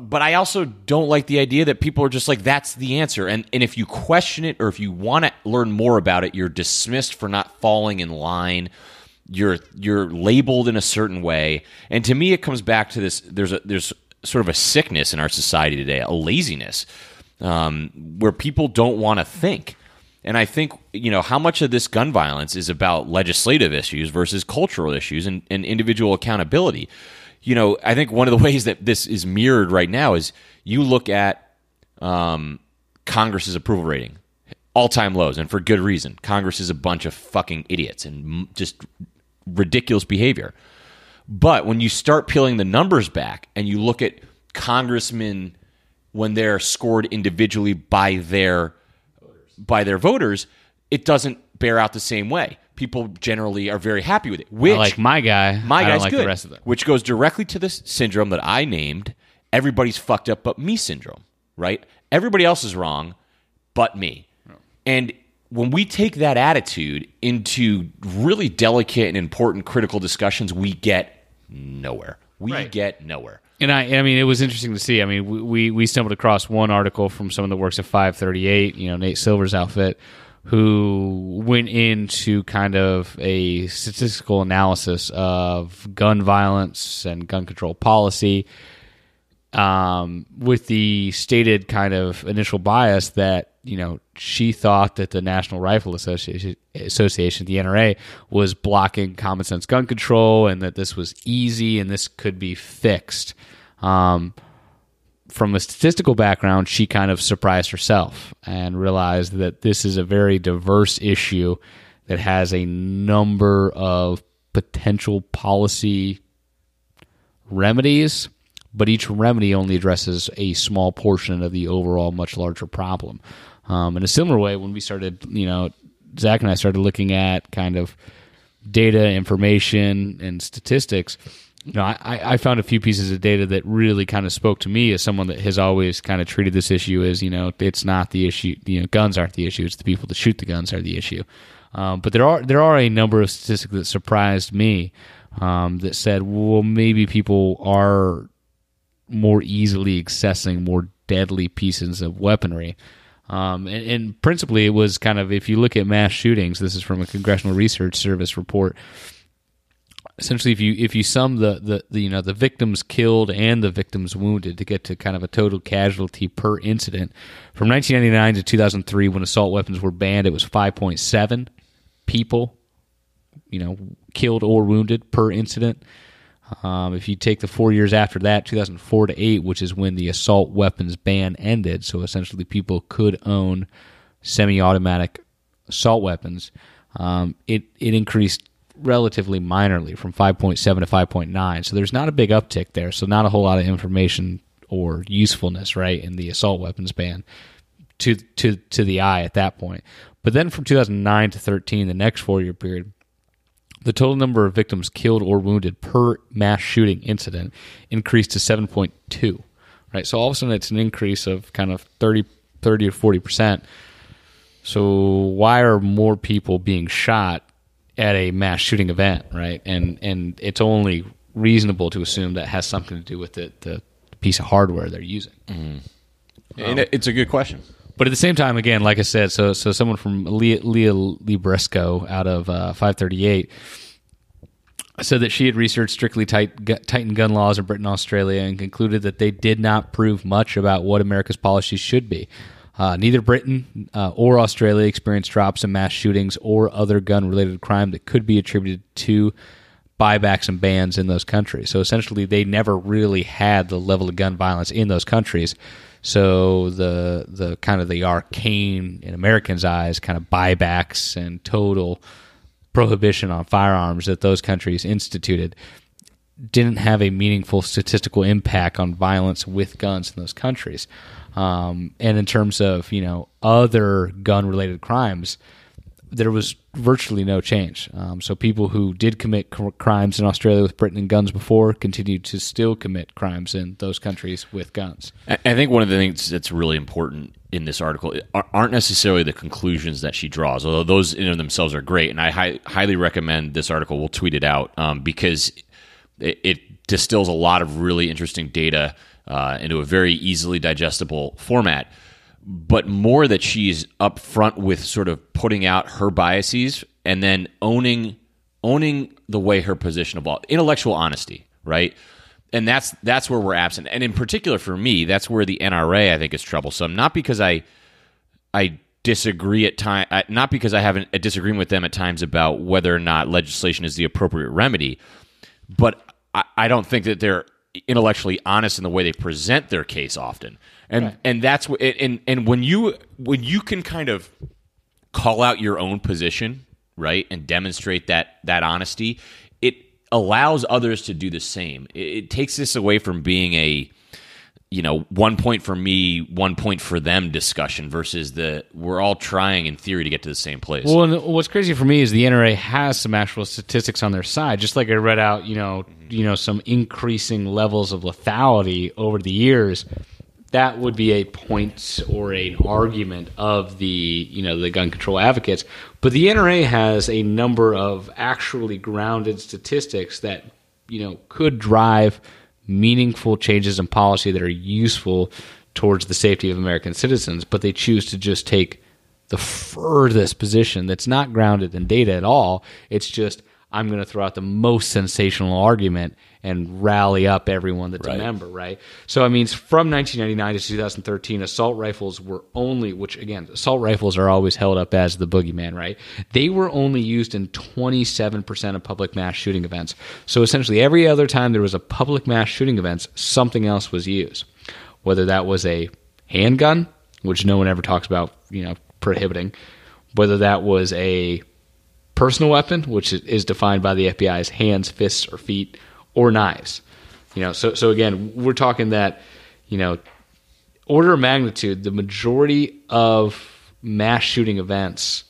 But I also don't like the idea that people are just like, that's the answer. And, and if you question it or if you want to learn more about it, you're dismissed for not falling in line. You're you're labeled in a certain way. And to me, it comes back to this there's a there's sort of a sickness in our society today, a laziness, um, where people don't want to think. And I think, you know, how much of this gun violence is about legislative issues versus cultural issues and, and individual accountability. You know, I think one of the ways that this is mirrored right now is you look at um, Congress's approval rating, all time lows, and for good reason. Congress is a bunch of fucking idiots and just ridiculous behavior. But when you start peeling the numbers back and you look at congressmen when they're scored individually by their by their voters, it doesn't bear out the same way. People generally are very happy with it. Which I like my guy. my I guy's don't like good, the rest of them. which goes directly to this syndrome that I named. Everybody's fucked up, but me syndrome. Right? Everybody else is wrong, but me. And when we take that attitude into really delicate and important critical discussions, we get nowhere. We Right. get nowhere. And I, I mean, it was interesting to see. I mean, we- we stumbled across one article from someone that works at 538, you know, Nate Silver's outfit, who went into kind of a statistical analysis of gun violence and gun control policy, um, with the stated kind of initial bias that you know she thought that the National Rifle Association, the NRA, was blocking common sense gun control, and that this was easy and this could be fixed. Um, from a statistical background, she kind of surprised herself and realized that this is a very diverse issue that has a number of potential policy remedies, but each remedy only addresses a small portion of the overall, much larger problem. Um, in a similar way, when we started, you know, Zach and I started looking at kind of data, information, and statistics. You know, I, I found a few pieces of data that really kind of spoke to me as someone that has always kind of treated this issue as, you know, it's not the issue. You know, guns aren't the issue; it's the people that shoot the guns are the issue. Um, but there are there are a number of statistics that surprised me um, that said, well, maybe people are more easily accessing more deadly pieces of weaponry. Um, and, and principally, it was kind of if you look at mass shootings. This is from a Congressional Research Service report. Essentially, if you if you sum the, the, the you know the victims killed and the victims wounded to get to kind of a total casualty per incident, from 1999 to 2003, when assault weapons were banned, it was 5.7 people, you know, killed or wounded per incident. Um, if you take the four years after that, 2004 to 8, which is when the assault weapons ban ended, so essentially people could own semi automatic assault weapons, um, it, it increased relatively minorly from 5.7 to 5.9. So there's not a big uptick there. So not a whole lot of information or usefulness, right, in the assault weapons ban. to to to the eye at that point. But then from 2009 to 13, the next four year period, the total number of victims killed or wounded per mass shooting incident increased to 7.2. Right, so all of a sudden it's an increase of kind of 30, 30 or 40 percent. So why are more people being shot at a mass shooting event, right? And and it's only reasonable to assume that has something to do with the, the piece of hardware they're using. Mm-hmm. And it's a good question. But at the same time, again, like I said, so so someone from Leah, Leah Libresco out of uh, 538 said that she had researched strictly tight, tightened gun laws in Britain and Australia and concluded that they did not prove much about what America's policies should be. Uh, neither Britain uh, or Australia experienced drops in mass shootings or other gun related crime that could be attributed to buybacks and bans in those countries. So essentially, they never really had the level of gun violence in those countries. So the the kind of the arcane in Americans' eyes, kind of buybacks and total prohibition on firearms that those countries instituted didn't have a meaningful statistical impact on violence with guns in those countries. Um, and in terms of you know other gun related crimes, there was virtually no change. Um, so people who did commit cr- crimes in Australia with Britain and guns before continued to still commit crimes in those countries with guns. I I think one of the things that's really important in this article aren't necessarily the conclusions that she draws, although those in and themselves are great. And I hi- highly recommend this article. We'll tweet it out um, because it, it distills a lot of really interesting data uh, into a very easily digestible format. But more that she's upfront with sort of putting out her biases and then owning owning the way her position evolved. Intellectual honesty, right? and that's that's where we're absent. And in particular for me, that's where the NRA I think is troublesome. Not because I I disagree at time, not because I have a disagreement with them at times about whether or not legislation is the appropriate remedy, but I, I don't think that they're intellectually honest in the way they present their case often. And and that's what and and when you when you can kind of call out your own position, right, and demonstrate that that honesty, it allows others to do the same. It, it takes this away from being a you know one point for me, one point for them discussion versus the we're all trying in theory to get to the same place. Well, and what's crazy for me is the NRA has some actual statistics on their side. Just like I read out, you know, you know, some increasing levels of lethality over the years. That would be a point or an argument of the you know the gun control advocates. But the NRA has a number of actually grounded statistics that you know could drive meaningful changes in policy that are useful towards the safety of American citizens. But they choose to just take the furthest position that's not grounded in data at all. It's just I'm going to throw out the most sensational argument and rally up everyone that's a member, right? So I mean, from 1999 to 2013, assault rifles were only, which again, assault rifles are always held up as the boogeyman, right? They were only used in 27% of public mass shooting events. So essentially, every other time there was a public mass shooting event, something else was used, whether that was a handgun, which no one ever talks about, you know, prohibiting, whether that was a personal weapon, which is- defined by the FBI as hands, fists, or feet, or knives. You know, so so again, we're talking that, you know, order of magnitude, the majority of mass shooting events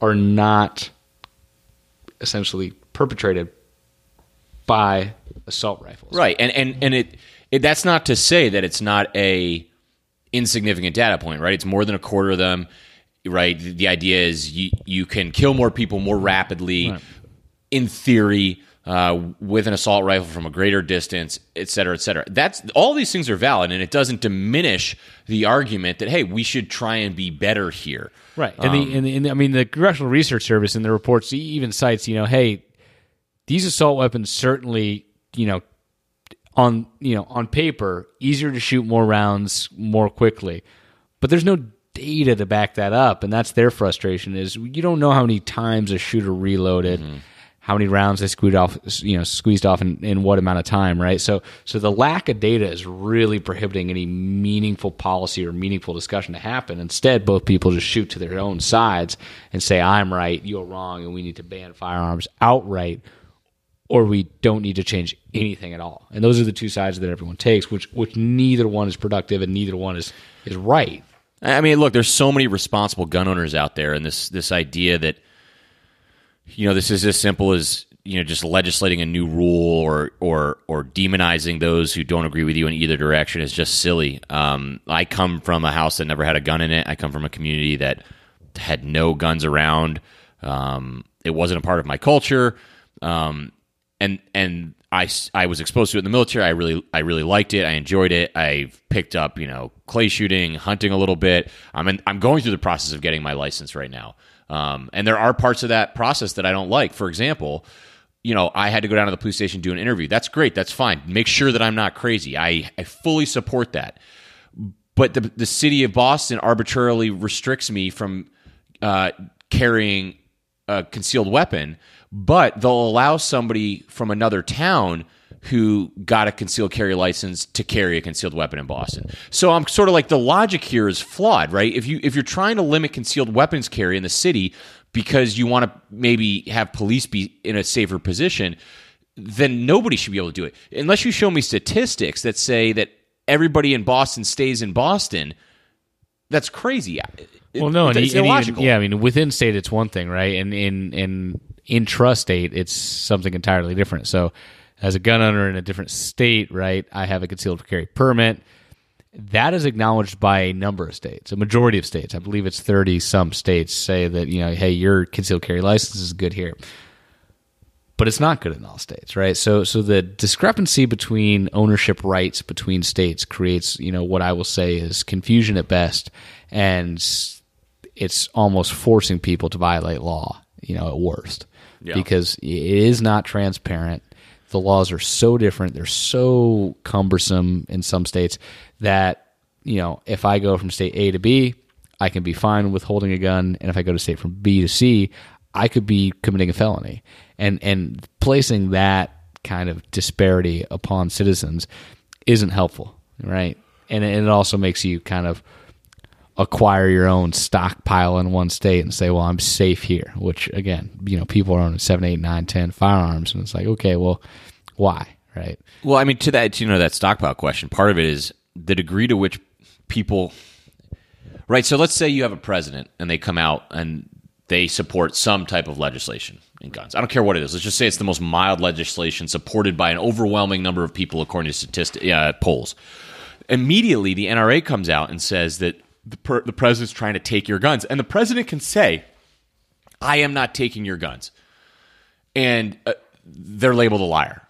are not essentially perpetrated by assault rifles. Right, and and and it, it that's not to say that it's not a insignificant data point, right? It's more than a quarter of them, right? The, idea is you you can kill more people more rapidly, in theory, uh, with an assault rifle from a greater distance, et cetera, et cetera. That's all these things are valid, and it doesn't diminish the argument that hey, we should try and be better here. Right. And, the, and, the, and the- I mean, the Congressional Research Service in the reports even cites, you know, hey, these assault weapons certainly, you know, on you know on paper easier to shoot more rounds more quickly, but there's no data to back that up, and that's their frustration. Is you don't know how many times a shooter reloaded. Mm-hmm. How many rounds they squeezed off, you know, squeezed off in, in what amount of time, right? So, so the lack of data is really prohibiting any meaningful policy or meaningful discussion to happen. Instead, both people just shoot to their own sides and say, "I'm right, you're wrong, and we need to ban firearms outright." or we don't need to change anything at all. And those are the two sides that everyone takes, which which neither one is productive and neither one is is right. I mean, look, there's so many responsible gun owners out there, and this this idea that you know this is as simple as you know just legislating a new rule or or or demonizing those who don't agree with you in either direction is just silly. Um, I come from a house that never had a gun in it. I come from a community that had no guns around. Um, it wasn't a part of my culture, um, and and I, I was exposed to it in the military. I really I really liked it. I enjoyed it. I've picked up you know clay shooting, hunting a little bit. I'm in, I'm going through the process of getting my license right now. Um, and there are parts of that process that I don't like. For example, you know, I had to go down to the police station do an interview. That's great. That's fine. Make sure that I'm not crazy. I, I fully support that. But the the city of Boston arbitrarily restricts me from uh, carrying a concealed weapon, but they'll allow somebody from another town who got a concealed carry license to carry a concealed weapon in Boston. So I'm sort of like the logic here is flawed, right? If you if you're trying to limit concealed weapons carry in the city because you want to maybe have police be in a safer position, then nobody should be able to do it. Unless you show me statistics that say that everybody in Boston stays in Boston, that's crazy. It- Well, no, it's, and, it's and even- illogical. yeah, I mean, within state, it's one thing, right? And in in intrastate, it's something entirely different. So, as a gun owner in a different state, right, I have a concealed carry permit. That is acknowledged by a number of states, a majority of states. I believe it's thirty some states say that you know, hey, your concealed carry license is good here but it's not good in all states, right? So so the discrepancy between ownership rights between states creates, you know, what I will say is confusion at best and it's almost forcing people to violate law, you know, at worst. Yeah. Because it is not transparent. The laws are so different, they're so cumbersome in some states that, you know, if I go from state A to B, I can be fine with holding a gun, and if I go to state from B to C, I could be committing a felony. And and placing that kind of disparity upon citizens isn't helpful, right? And it, it also makes you kind of acquire your own stockpile in one state and say, "Well, I'm safe here." Which again, you know, people are owning seven, eight, nine, ten firearms, and it's like, okay, well, why, right? Well, I mean, to that, you know, that stockpile question, part of it is the degree to which people, right? So let's say you have a president and they come out and they support some type of legislation in guns. I don't care what it is. Let's just say it's the most mild legislation supported by an overwhelming number of people according to statistic uh, polls. Immediately, the NRA comes out and says that the, per- the president's trying to take your guns, and the president can say, "I am not taking your guns," and uh, they're labeled a liar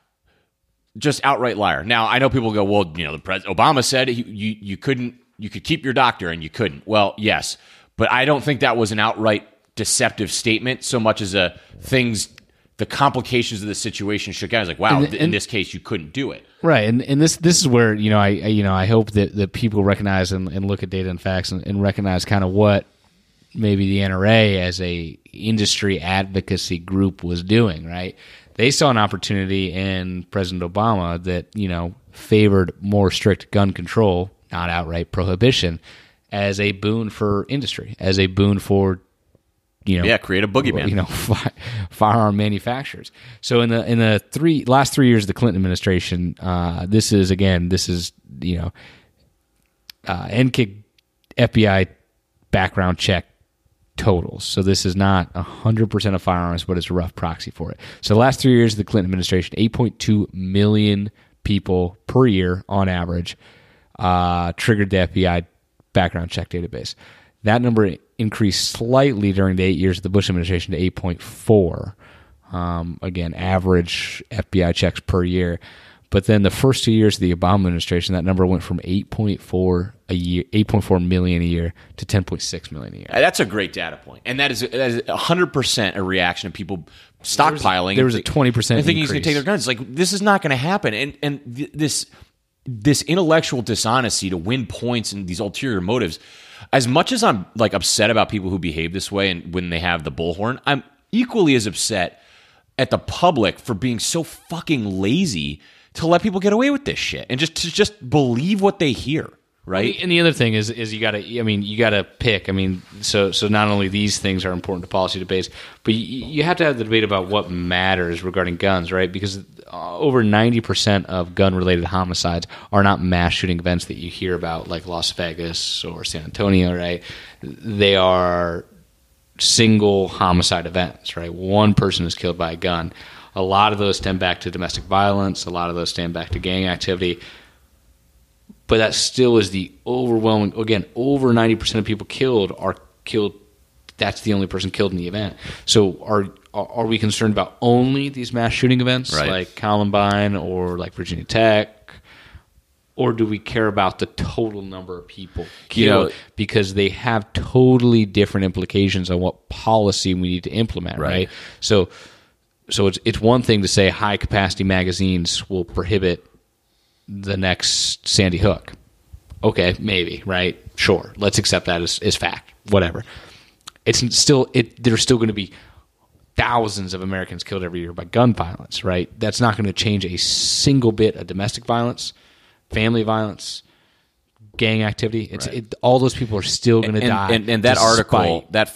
just outright liar. Now I know people go, well, you know, the pres- Obama said he, you you couldn't you could keep your doctor and you couldn't. Well, yes, but I don't think that was an outright deceptive statement so much as a things the complications of the situation shook out. I was like, wow, And- th- in this case you couldn't do it. Right, and and this this is where you know I, I you know I hope that, that people recognize and, and look at data and facts and, and recognize kind of what maybe the NRA as a industry advocacy group was doing. Right, they saw an opportunity in President Obama that you know favored more strict gun control, not outright prohibition, as a boon for industry, as a boon for you know Yeah, create a boogeyman. you know fi- firearm manufacturers. So in the in the three last three years of the Clinton administration, uh, this is again this is you know uh, NICS FBI background check totals. So this is not hundred percent of firearms, but it's a rough proxy for it. So the last three years of the Clinton administration, eight point two million people per year on average uh, triggered the FBI background check database. That number increased slightly during the eight years of the Bush administration to 8.4. Um, again, average FBI checks per year. But then the first two years of the Obama administration, that number went from 8.4 a year, 8.4 million a year to 10.6 million a year. That's a great data point, and that is that is hundred percent a reaction of people stockpiling. there was a 20% and thinking he's going to take their guns. Like this is not going to happen, and and th- this this intellectual dishonesty to win points and these ulterior motives. As much as I'm like upset about people who behave this way and when they have the bullhorn, I'm equally as upset at the public for being so fucking lazy to let people get away with this shit and just to just believe what they hear. Right? And the other thing is, is you got to. I mean, you got to pick. I mean, so so not only these things are important to policy debates, but you, you have to have the debate about what matters regarding guns, right? Because uh, over ninety percent of gun-related homicides are not mass shooting events that you hear about, like Las Vegas or San Antonio, right? They are single homicide events, right? One person is killed by a gun. A lot of those stem back to domestic violence. A lot of those stem back to gang activity but that still is the overwhelming again over 90% of people killed are killed that's the only person killed in the event so are are we concerned about only these mass shooting events Right. like columbine or like virginia tech or do we care about the total number of people You killed know- because they have totally different implications on what policy we need to implement right, Right. so so it's it's one thing to say high capacity magazines will prohibit the next Sandy Hook. Okay, maybe, right? Sure. Let's accept that as, as fact. Whatever. It's still it there's still going to be thousands of Americans killed every year by gun violence, right? That's not going to change a single bit of domestic violence, family violence, gang activity. It's it, all those people are still going to die. and, and that article, that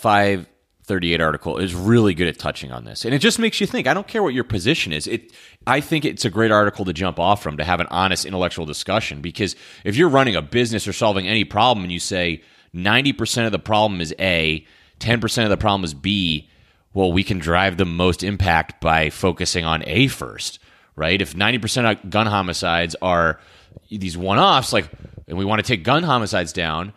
538 article, is really good at touching on this. And it just makes you think. I don't care what your position is. It, I think it's a great article to jump off from to have an honest intellectual discussion. Because if you're running a business or solving any problem and you say 90% of the problem is A, 10% of the problem is B, well, we can drive the most impact by focusing on A first, right? If 90% of gun homicides are these one offs, like, and we want to take gun homicides down,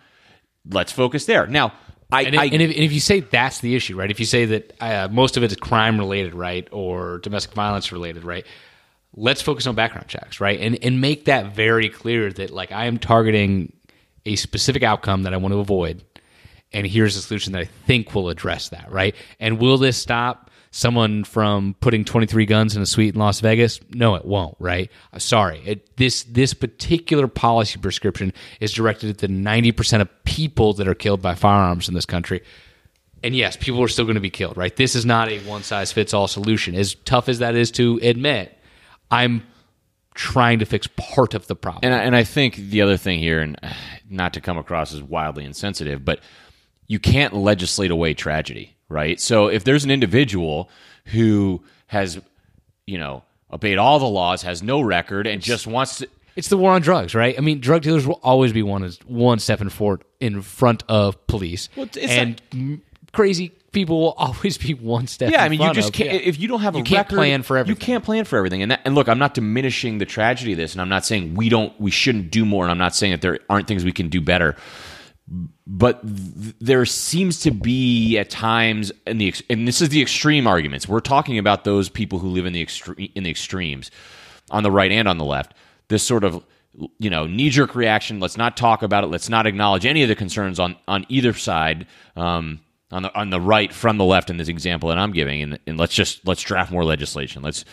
let's focus there. Now, I, And, I if, and, if, and if you say that's the issue, right? If you say that uh, most of it is crime related, right, or domestic violence related, right? Let's focus on background checks, right, and and make that very clear that like I am targeting a specific outcome that I want to avoid, and here's a solution that I think will address that, right? And will this stop someone from putting 23 guns in a suite in Las Vegas? No, it won't, right? Uh, Sorry. It, this this particular policy prescription is directed at the 90% of people that are killed by firearms in this country. And yes, people are still going to be killed, right? This is not a one size fits all solution. As tough as that is to admit, I'm trying to fix part of the problem. and I, and I think the other thing here, and uh, not to come across as wildly insensitive, but you can't legislate away tragedy, right? So if there's an individual who has, you know, obeyed all the laws, has no record, and just wants to, It's the war on drugs, right? I mean, drug dealers will always be one one step in front in front of police, Well, it's and m crazy people will always be one step. Yeah, I mean, you just of- can't. yeah. If you don't have a you can't record, plan for everything. You can't plan for everything. And that, and look, I'm not diminishing the tragedy of this, and I'm not saying we don't, we shouldn't do more, and I'm not saying that there aren't things we can do better. But th- there seems to be at times, in the ex- and this is the extreme arguments. We're talking about those people who live in the extre- in the extremes, on the right and on the left. This sort of you know knee jerk reaction. Let's not talk about it. Let's not acknowledge any of the concerns on on either side. Um, on the on the right from the left in this example that I'm giving, and, and let's just let's draft more legislation. Let's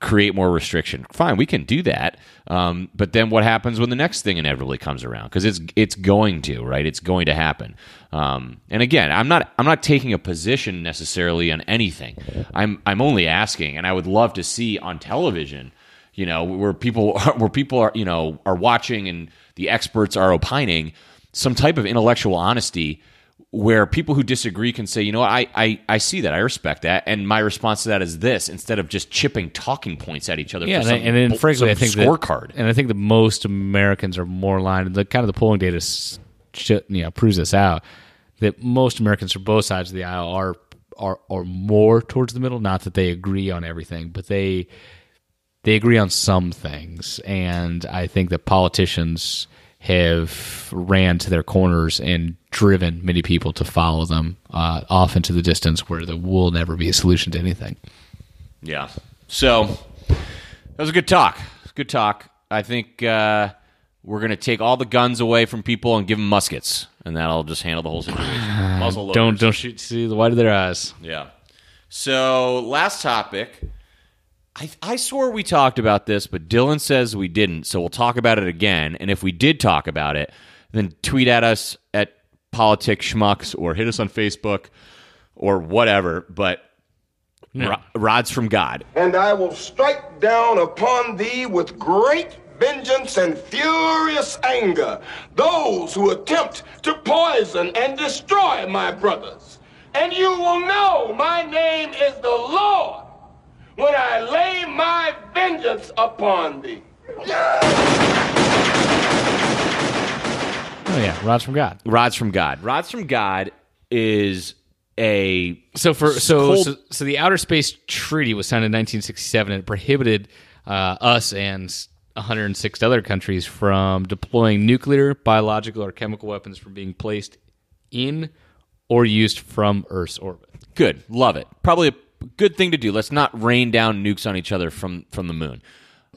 create more restriction. Fine, we can do that. Um, but then what happens when the next thing inevitably comes around? Because it's it's going to right. It's going to happen. Um, and again, I'm not I'm not taking a position necessarily on anything. I'm I'm only asking, and I would love to see on television you know where people are, where people are you know are watching and the experts are opining some type of intellectual honesty where people who disagree can say you know I, I i see that i respect that and my response to that is this instead of just chipping talking points at each other Yeah, for and, some, and, frankly, I think that- scorecard and I think that most Americans are more aligned. The kind of the polling data, you know, proves this out. That most Americans from both sides of the aisle are are are more towards the middle. Not that they agree on everything, but they they agree on some things. And I think that politicians have ran to their corners and driven many people to follow them uh, off into the distance, where there will never be a solution to anything. yeah so that was a good talk good talk i think uh, we're going to take all the guns away from people and give them muskets and that'll just handle the whole situation muzzle. Don't don't shoot see the white of their eyes. Yeah. So last topic. I, I swore we talked about this, but Dylan says we didn't. So we'll talk about it again. And if we did talk about it, then tweet at us at Politic Schmucks or hit us on Facebook or whatever. But Ro- rods from God. and I will strike down upon thee with great vengeance and furious anger those who attempt to poison and destroy my brothers. And you will know my name is the Lord when I lay my vengeance upon thee. Oh yeah, rods from God. Rods from God. Rods from God is a So for so, Cold- so so the Outer Space Treaty was signed in 1967 and it prohibited uh, us and 106 other countries from deploying nuclear, biological, or chemical weapons from being placed in or used from Earth's orbit. Good. Love it. Probably a good thing to do. Let's not rain down nukes on each other from from the moon.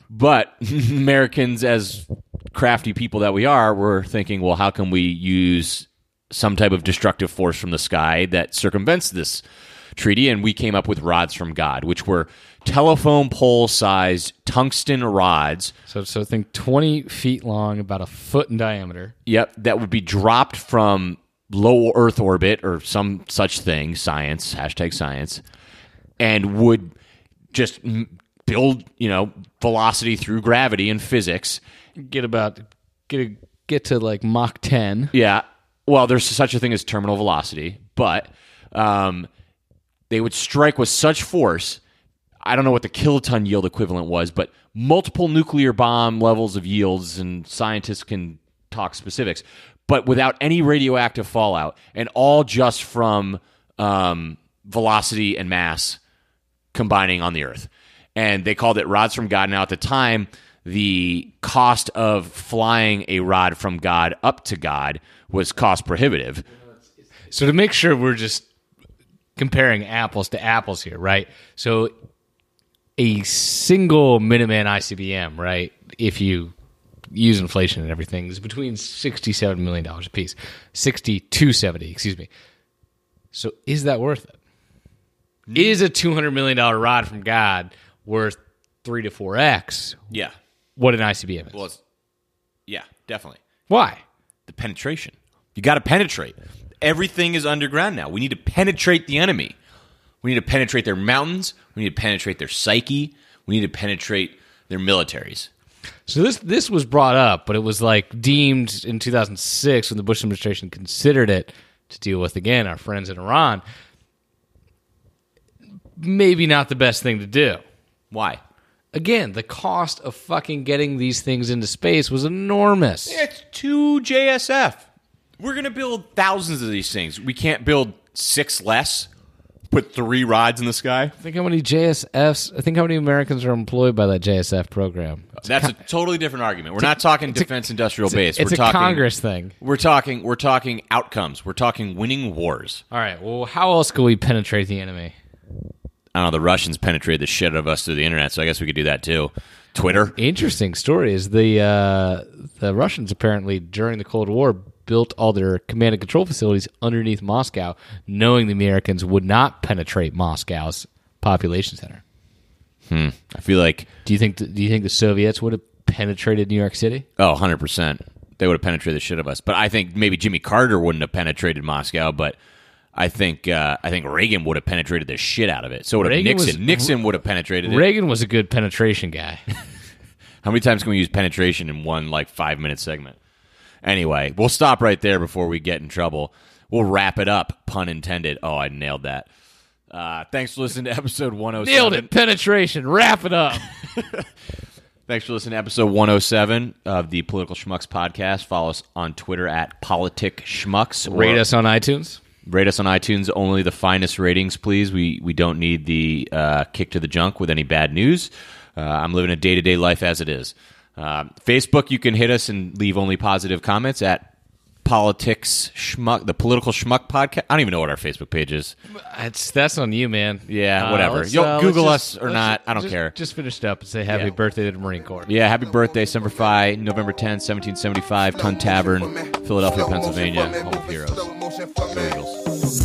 But Americans, as crafty people that we are, were thinking, well, how can we use some type of destructive force from the sky that circumvents this treaty? And we came up with rods from God, which were telephone pole sized tungsten rods. So so think 20 feet long, about a foot in diameter. Yep, that would be dropped from low Earth orbit or some such thing. Science hashtag science, and would just build you know velocity through gravity and physics. Get about get a, get to like Mach 10. Yeah, well, there's such a thing as terminal velocity, but um, they would strike with such force. I don't know what the kiloton yield equivalent was, but multiple nuclear bomb levels of yields, and scientists can talk specifics, but without any radioactive fallout, and all just from um, velocity and mass combining on the Earth. And they called it rods from God. Now, at the time, the cost of flying a rod from God up to God was cost prohibitive. So to make sure we're just comparing apples to apples here, right? So a single Minuteman ICBM, right? If you use inflation and everything, is between sixty-seven million dollars a piece, sixty-two seventy, excuse me. So is that worth it? Mm-hmm. Is a two hundred million dollar rod from God worth three to four x Yeah. what an ICBM is? Well, it's, yeah, definitely. Why? The penetration. You got to penetrate. Everything is underground now. We need to penetrate the enemy. We need to penetrate their mountains. We need to penetrate their psyche. We need to penetrate their militaries. So this this was brought up, but it was like deemed in 2006 when the Bush administration considered it to deal with again our friends in Iran. Maybe not the best thing to do. Why? Again, the cost of fucking getting these things into space was enormous. It's two JSF. We're going to build thousands of these things. We can't build six less. Put three rods in the sky. Think how many JSFs? I think how many Americans are employed by that JSF program. That's a totally different argument. We're not talking defense industrial base. It's we're a talking Congress thing. We're talking. We're talking outcomes. We're talking winning wars. All right. Well, how else could we penetrate the enemy? I don't know. The Russians penetrated the shit out of us through the internet, so I guess we could do that too. Twitter. Interesting story is the uh, the Russians apparently during the Cold War built all their command and control facilities underneath Moscow, knowing the Americans would not penetrate Moscow's population center. Hmm. I feel like Do you think? do you think the Soviets would have penetrated New York City? oh, 100 percent. They would have penetrated the shit of us. But I think maybe Jimmy Carter wouldn't have penetrated Moscow, but. I think uh, I think Reagan would have penetrated the shit out of it. So would have Reagan was- Nixon. Nixon would have penetrated it. Reagan was a good penetration guy. How many times can we use penetration in one like five minute segment? Anyway, we'll stop right there before we get in trouble. We'll wrap it up, pun intended. Oh, I nailed that. Uh, thanks for listening to episode 107. Nailed it. Penetration. Wrap it up. Thanks for listening to episode 107 of the Political Schmucks podcast. Follow us on Twitter at Politic Schmucks. Rate us on iTunes. Rate us on iTunes. Only the finest ratings, please. We we don't need the uh, kick to the junk with any bad news. Uh, I'm living a day to day life as it is. Uh, Facebook, you can hit us and leave only positive comments at Politics Schmuck, the Political Schmuck podcast. I don't even know what our Facebook page is. That's that's on you, man. Yeah, Uh, whatever. let's, Yo, uh, let's Google just- us or not. just- I don't just- care. Just finished up and say happy Yeah. birthday to the Marine Corps. Yeah, happy birthday, Semper Fi, November 10th, 1775, Tun Tavern, Philadelphia, Pennsylvania, home of heroes. Go Eagles.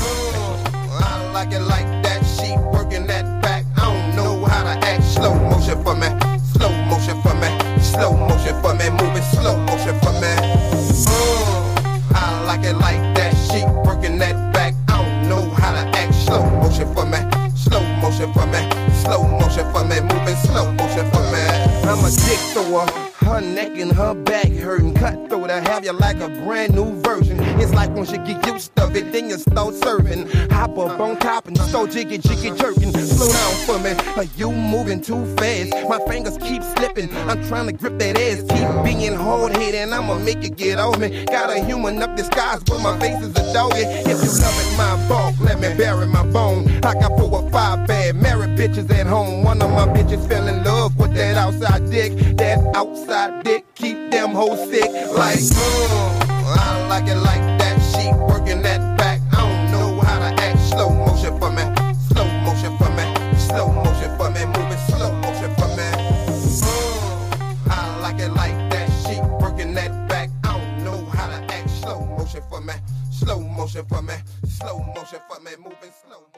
For me. Slow motion neck and her back me. I'm a dick thrower. Her a brand new version. It's like once you get used to it, then you start serving. Hop up on top and start jiggy jiggy jerking. Slow down for me, are you moving too fast? My fingers keep slipping. I'm trying to grip that ass, keep being hard headed. I'ma make it get off me. Got a human up disguise, but my face is a doggy. If you loving my bulk, let me bury my bone. I got four or five bad married bitches at home. One of my bitches fell in love with that outside dick. That outside dick keep them hoes sick. Like, mm, I like it like that. She working that back. I don't know how to act. Slow motion for me. Slow motion for me. Slow motion for me. Moving slow motion for me. Mm, I like it like that. She working that back. I don't know how to act. Slow motion for me. Slow motion for me. Slow motion for me. Moving slow.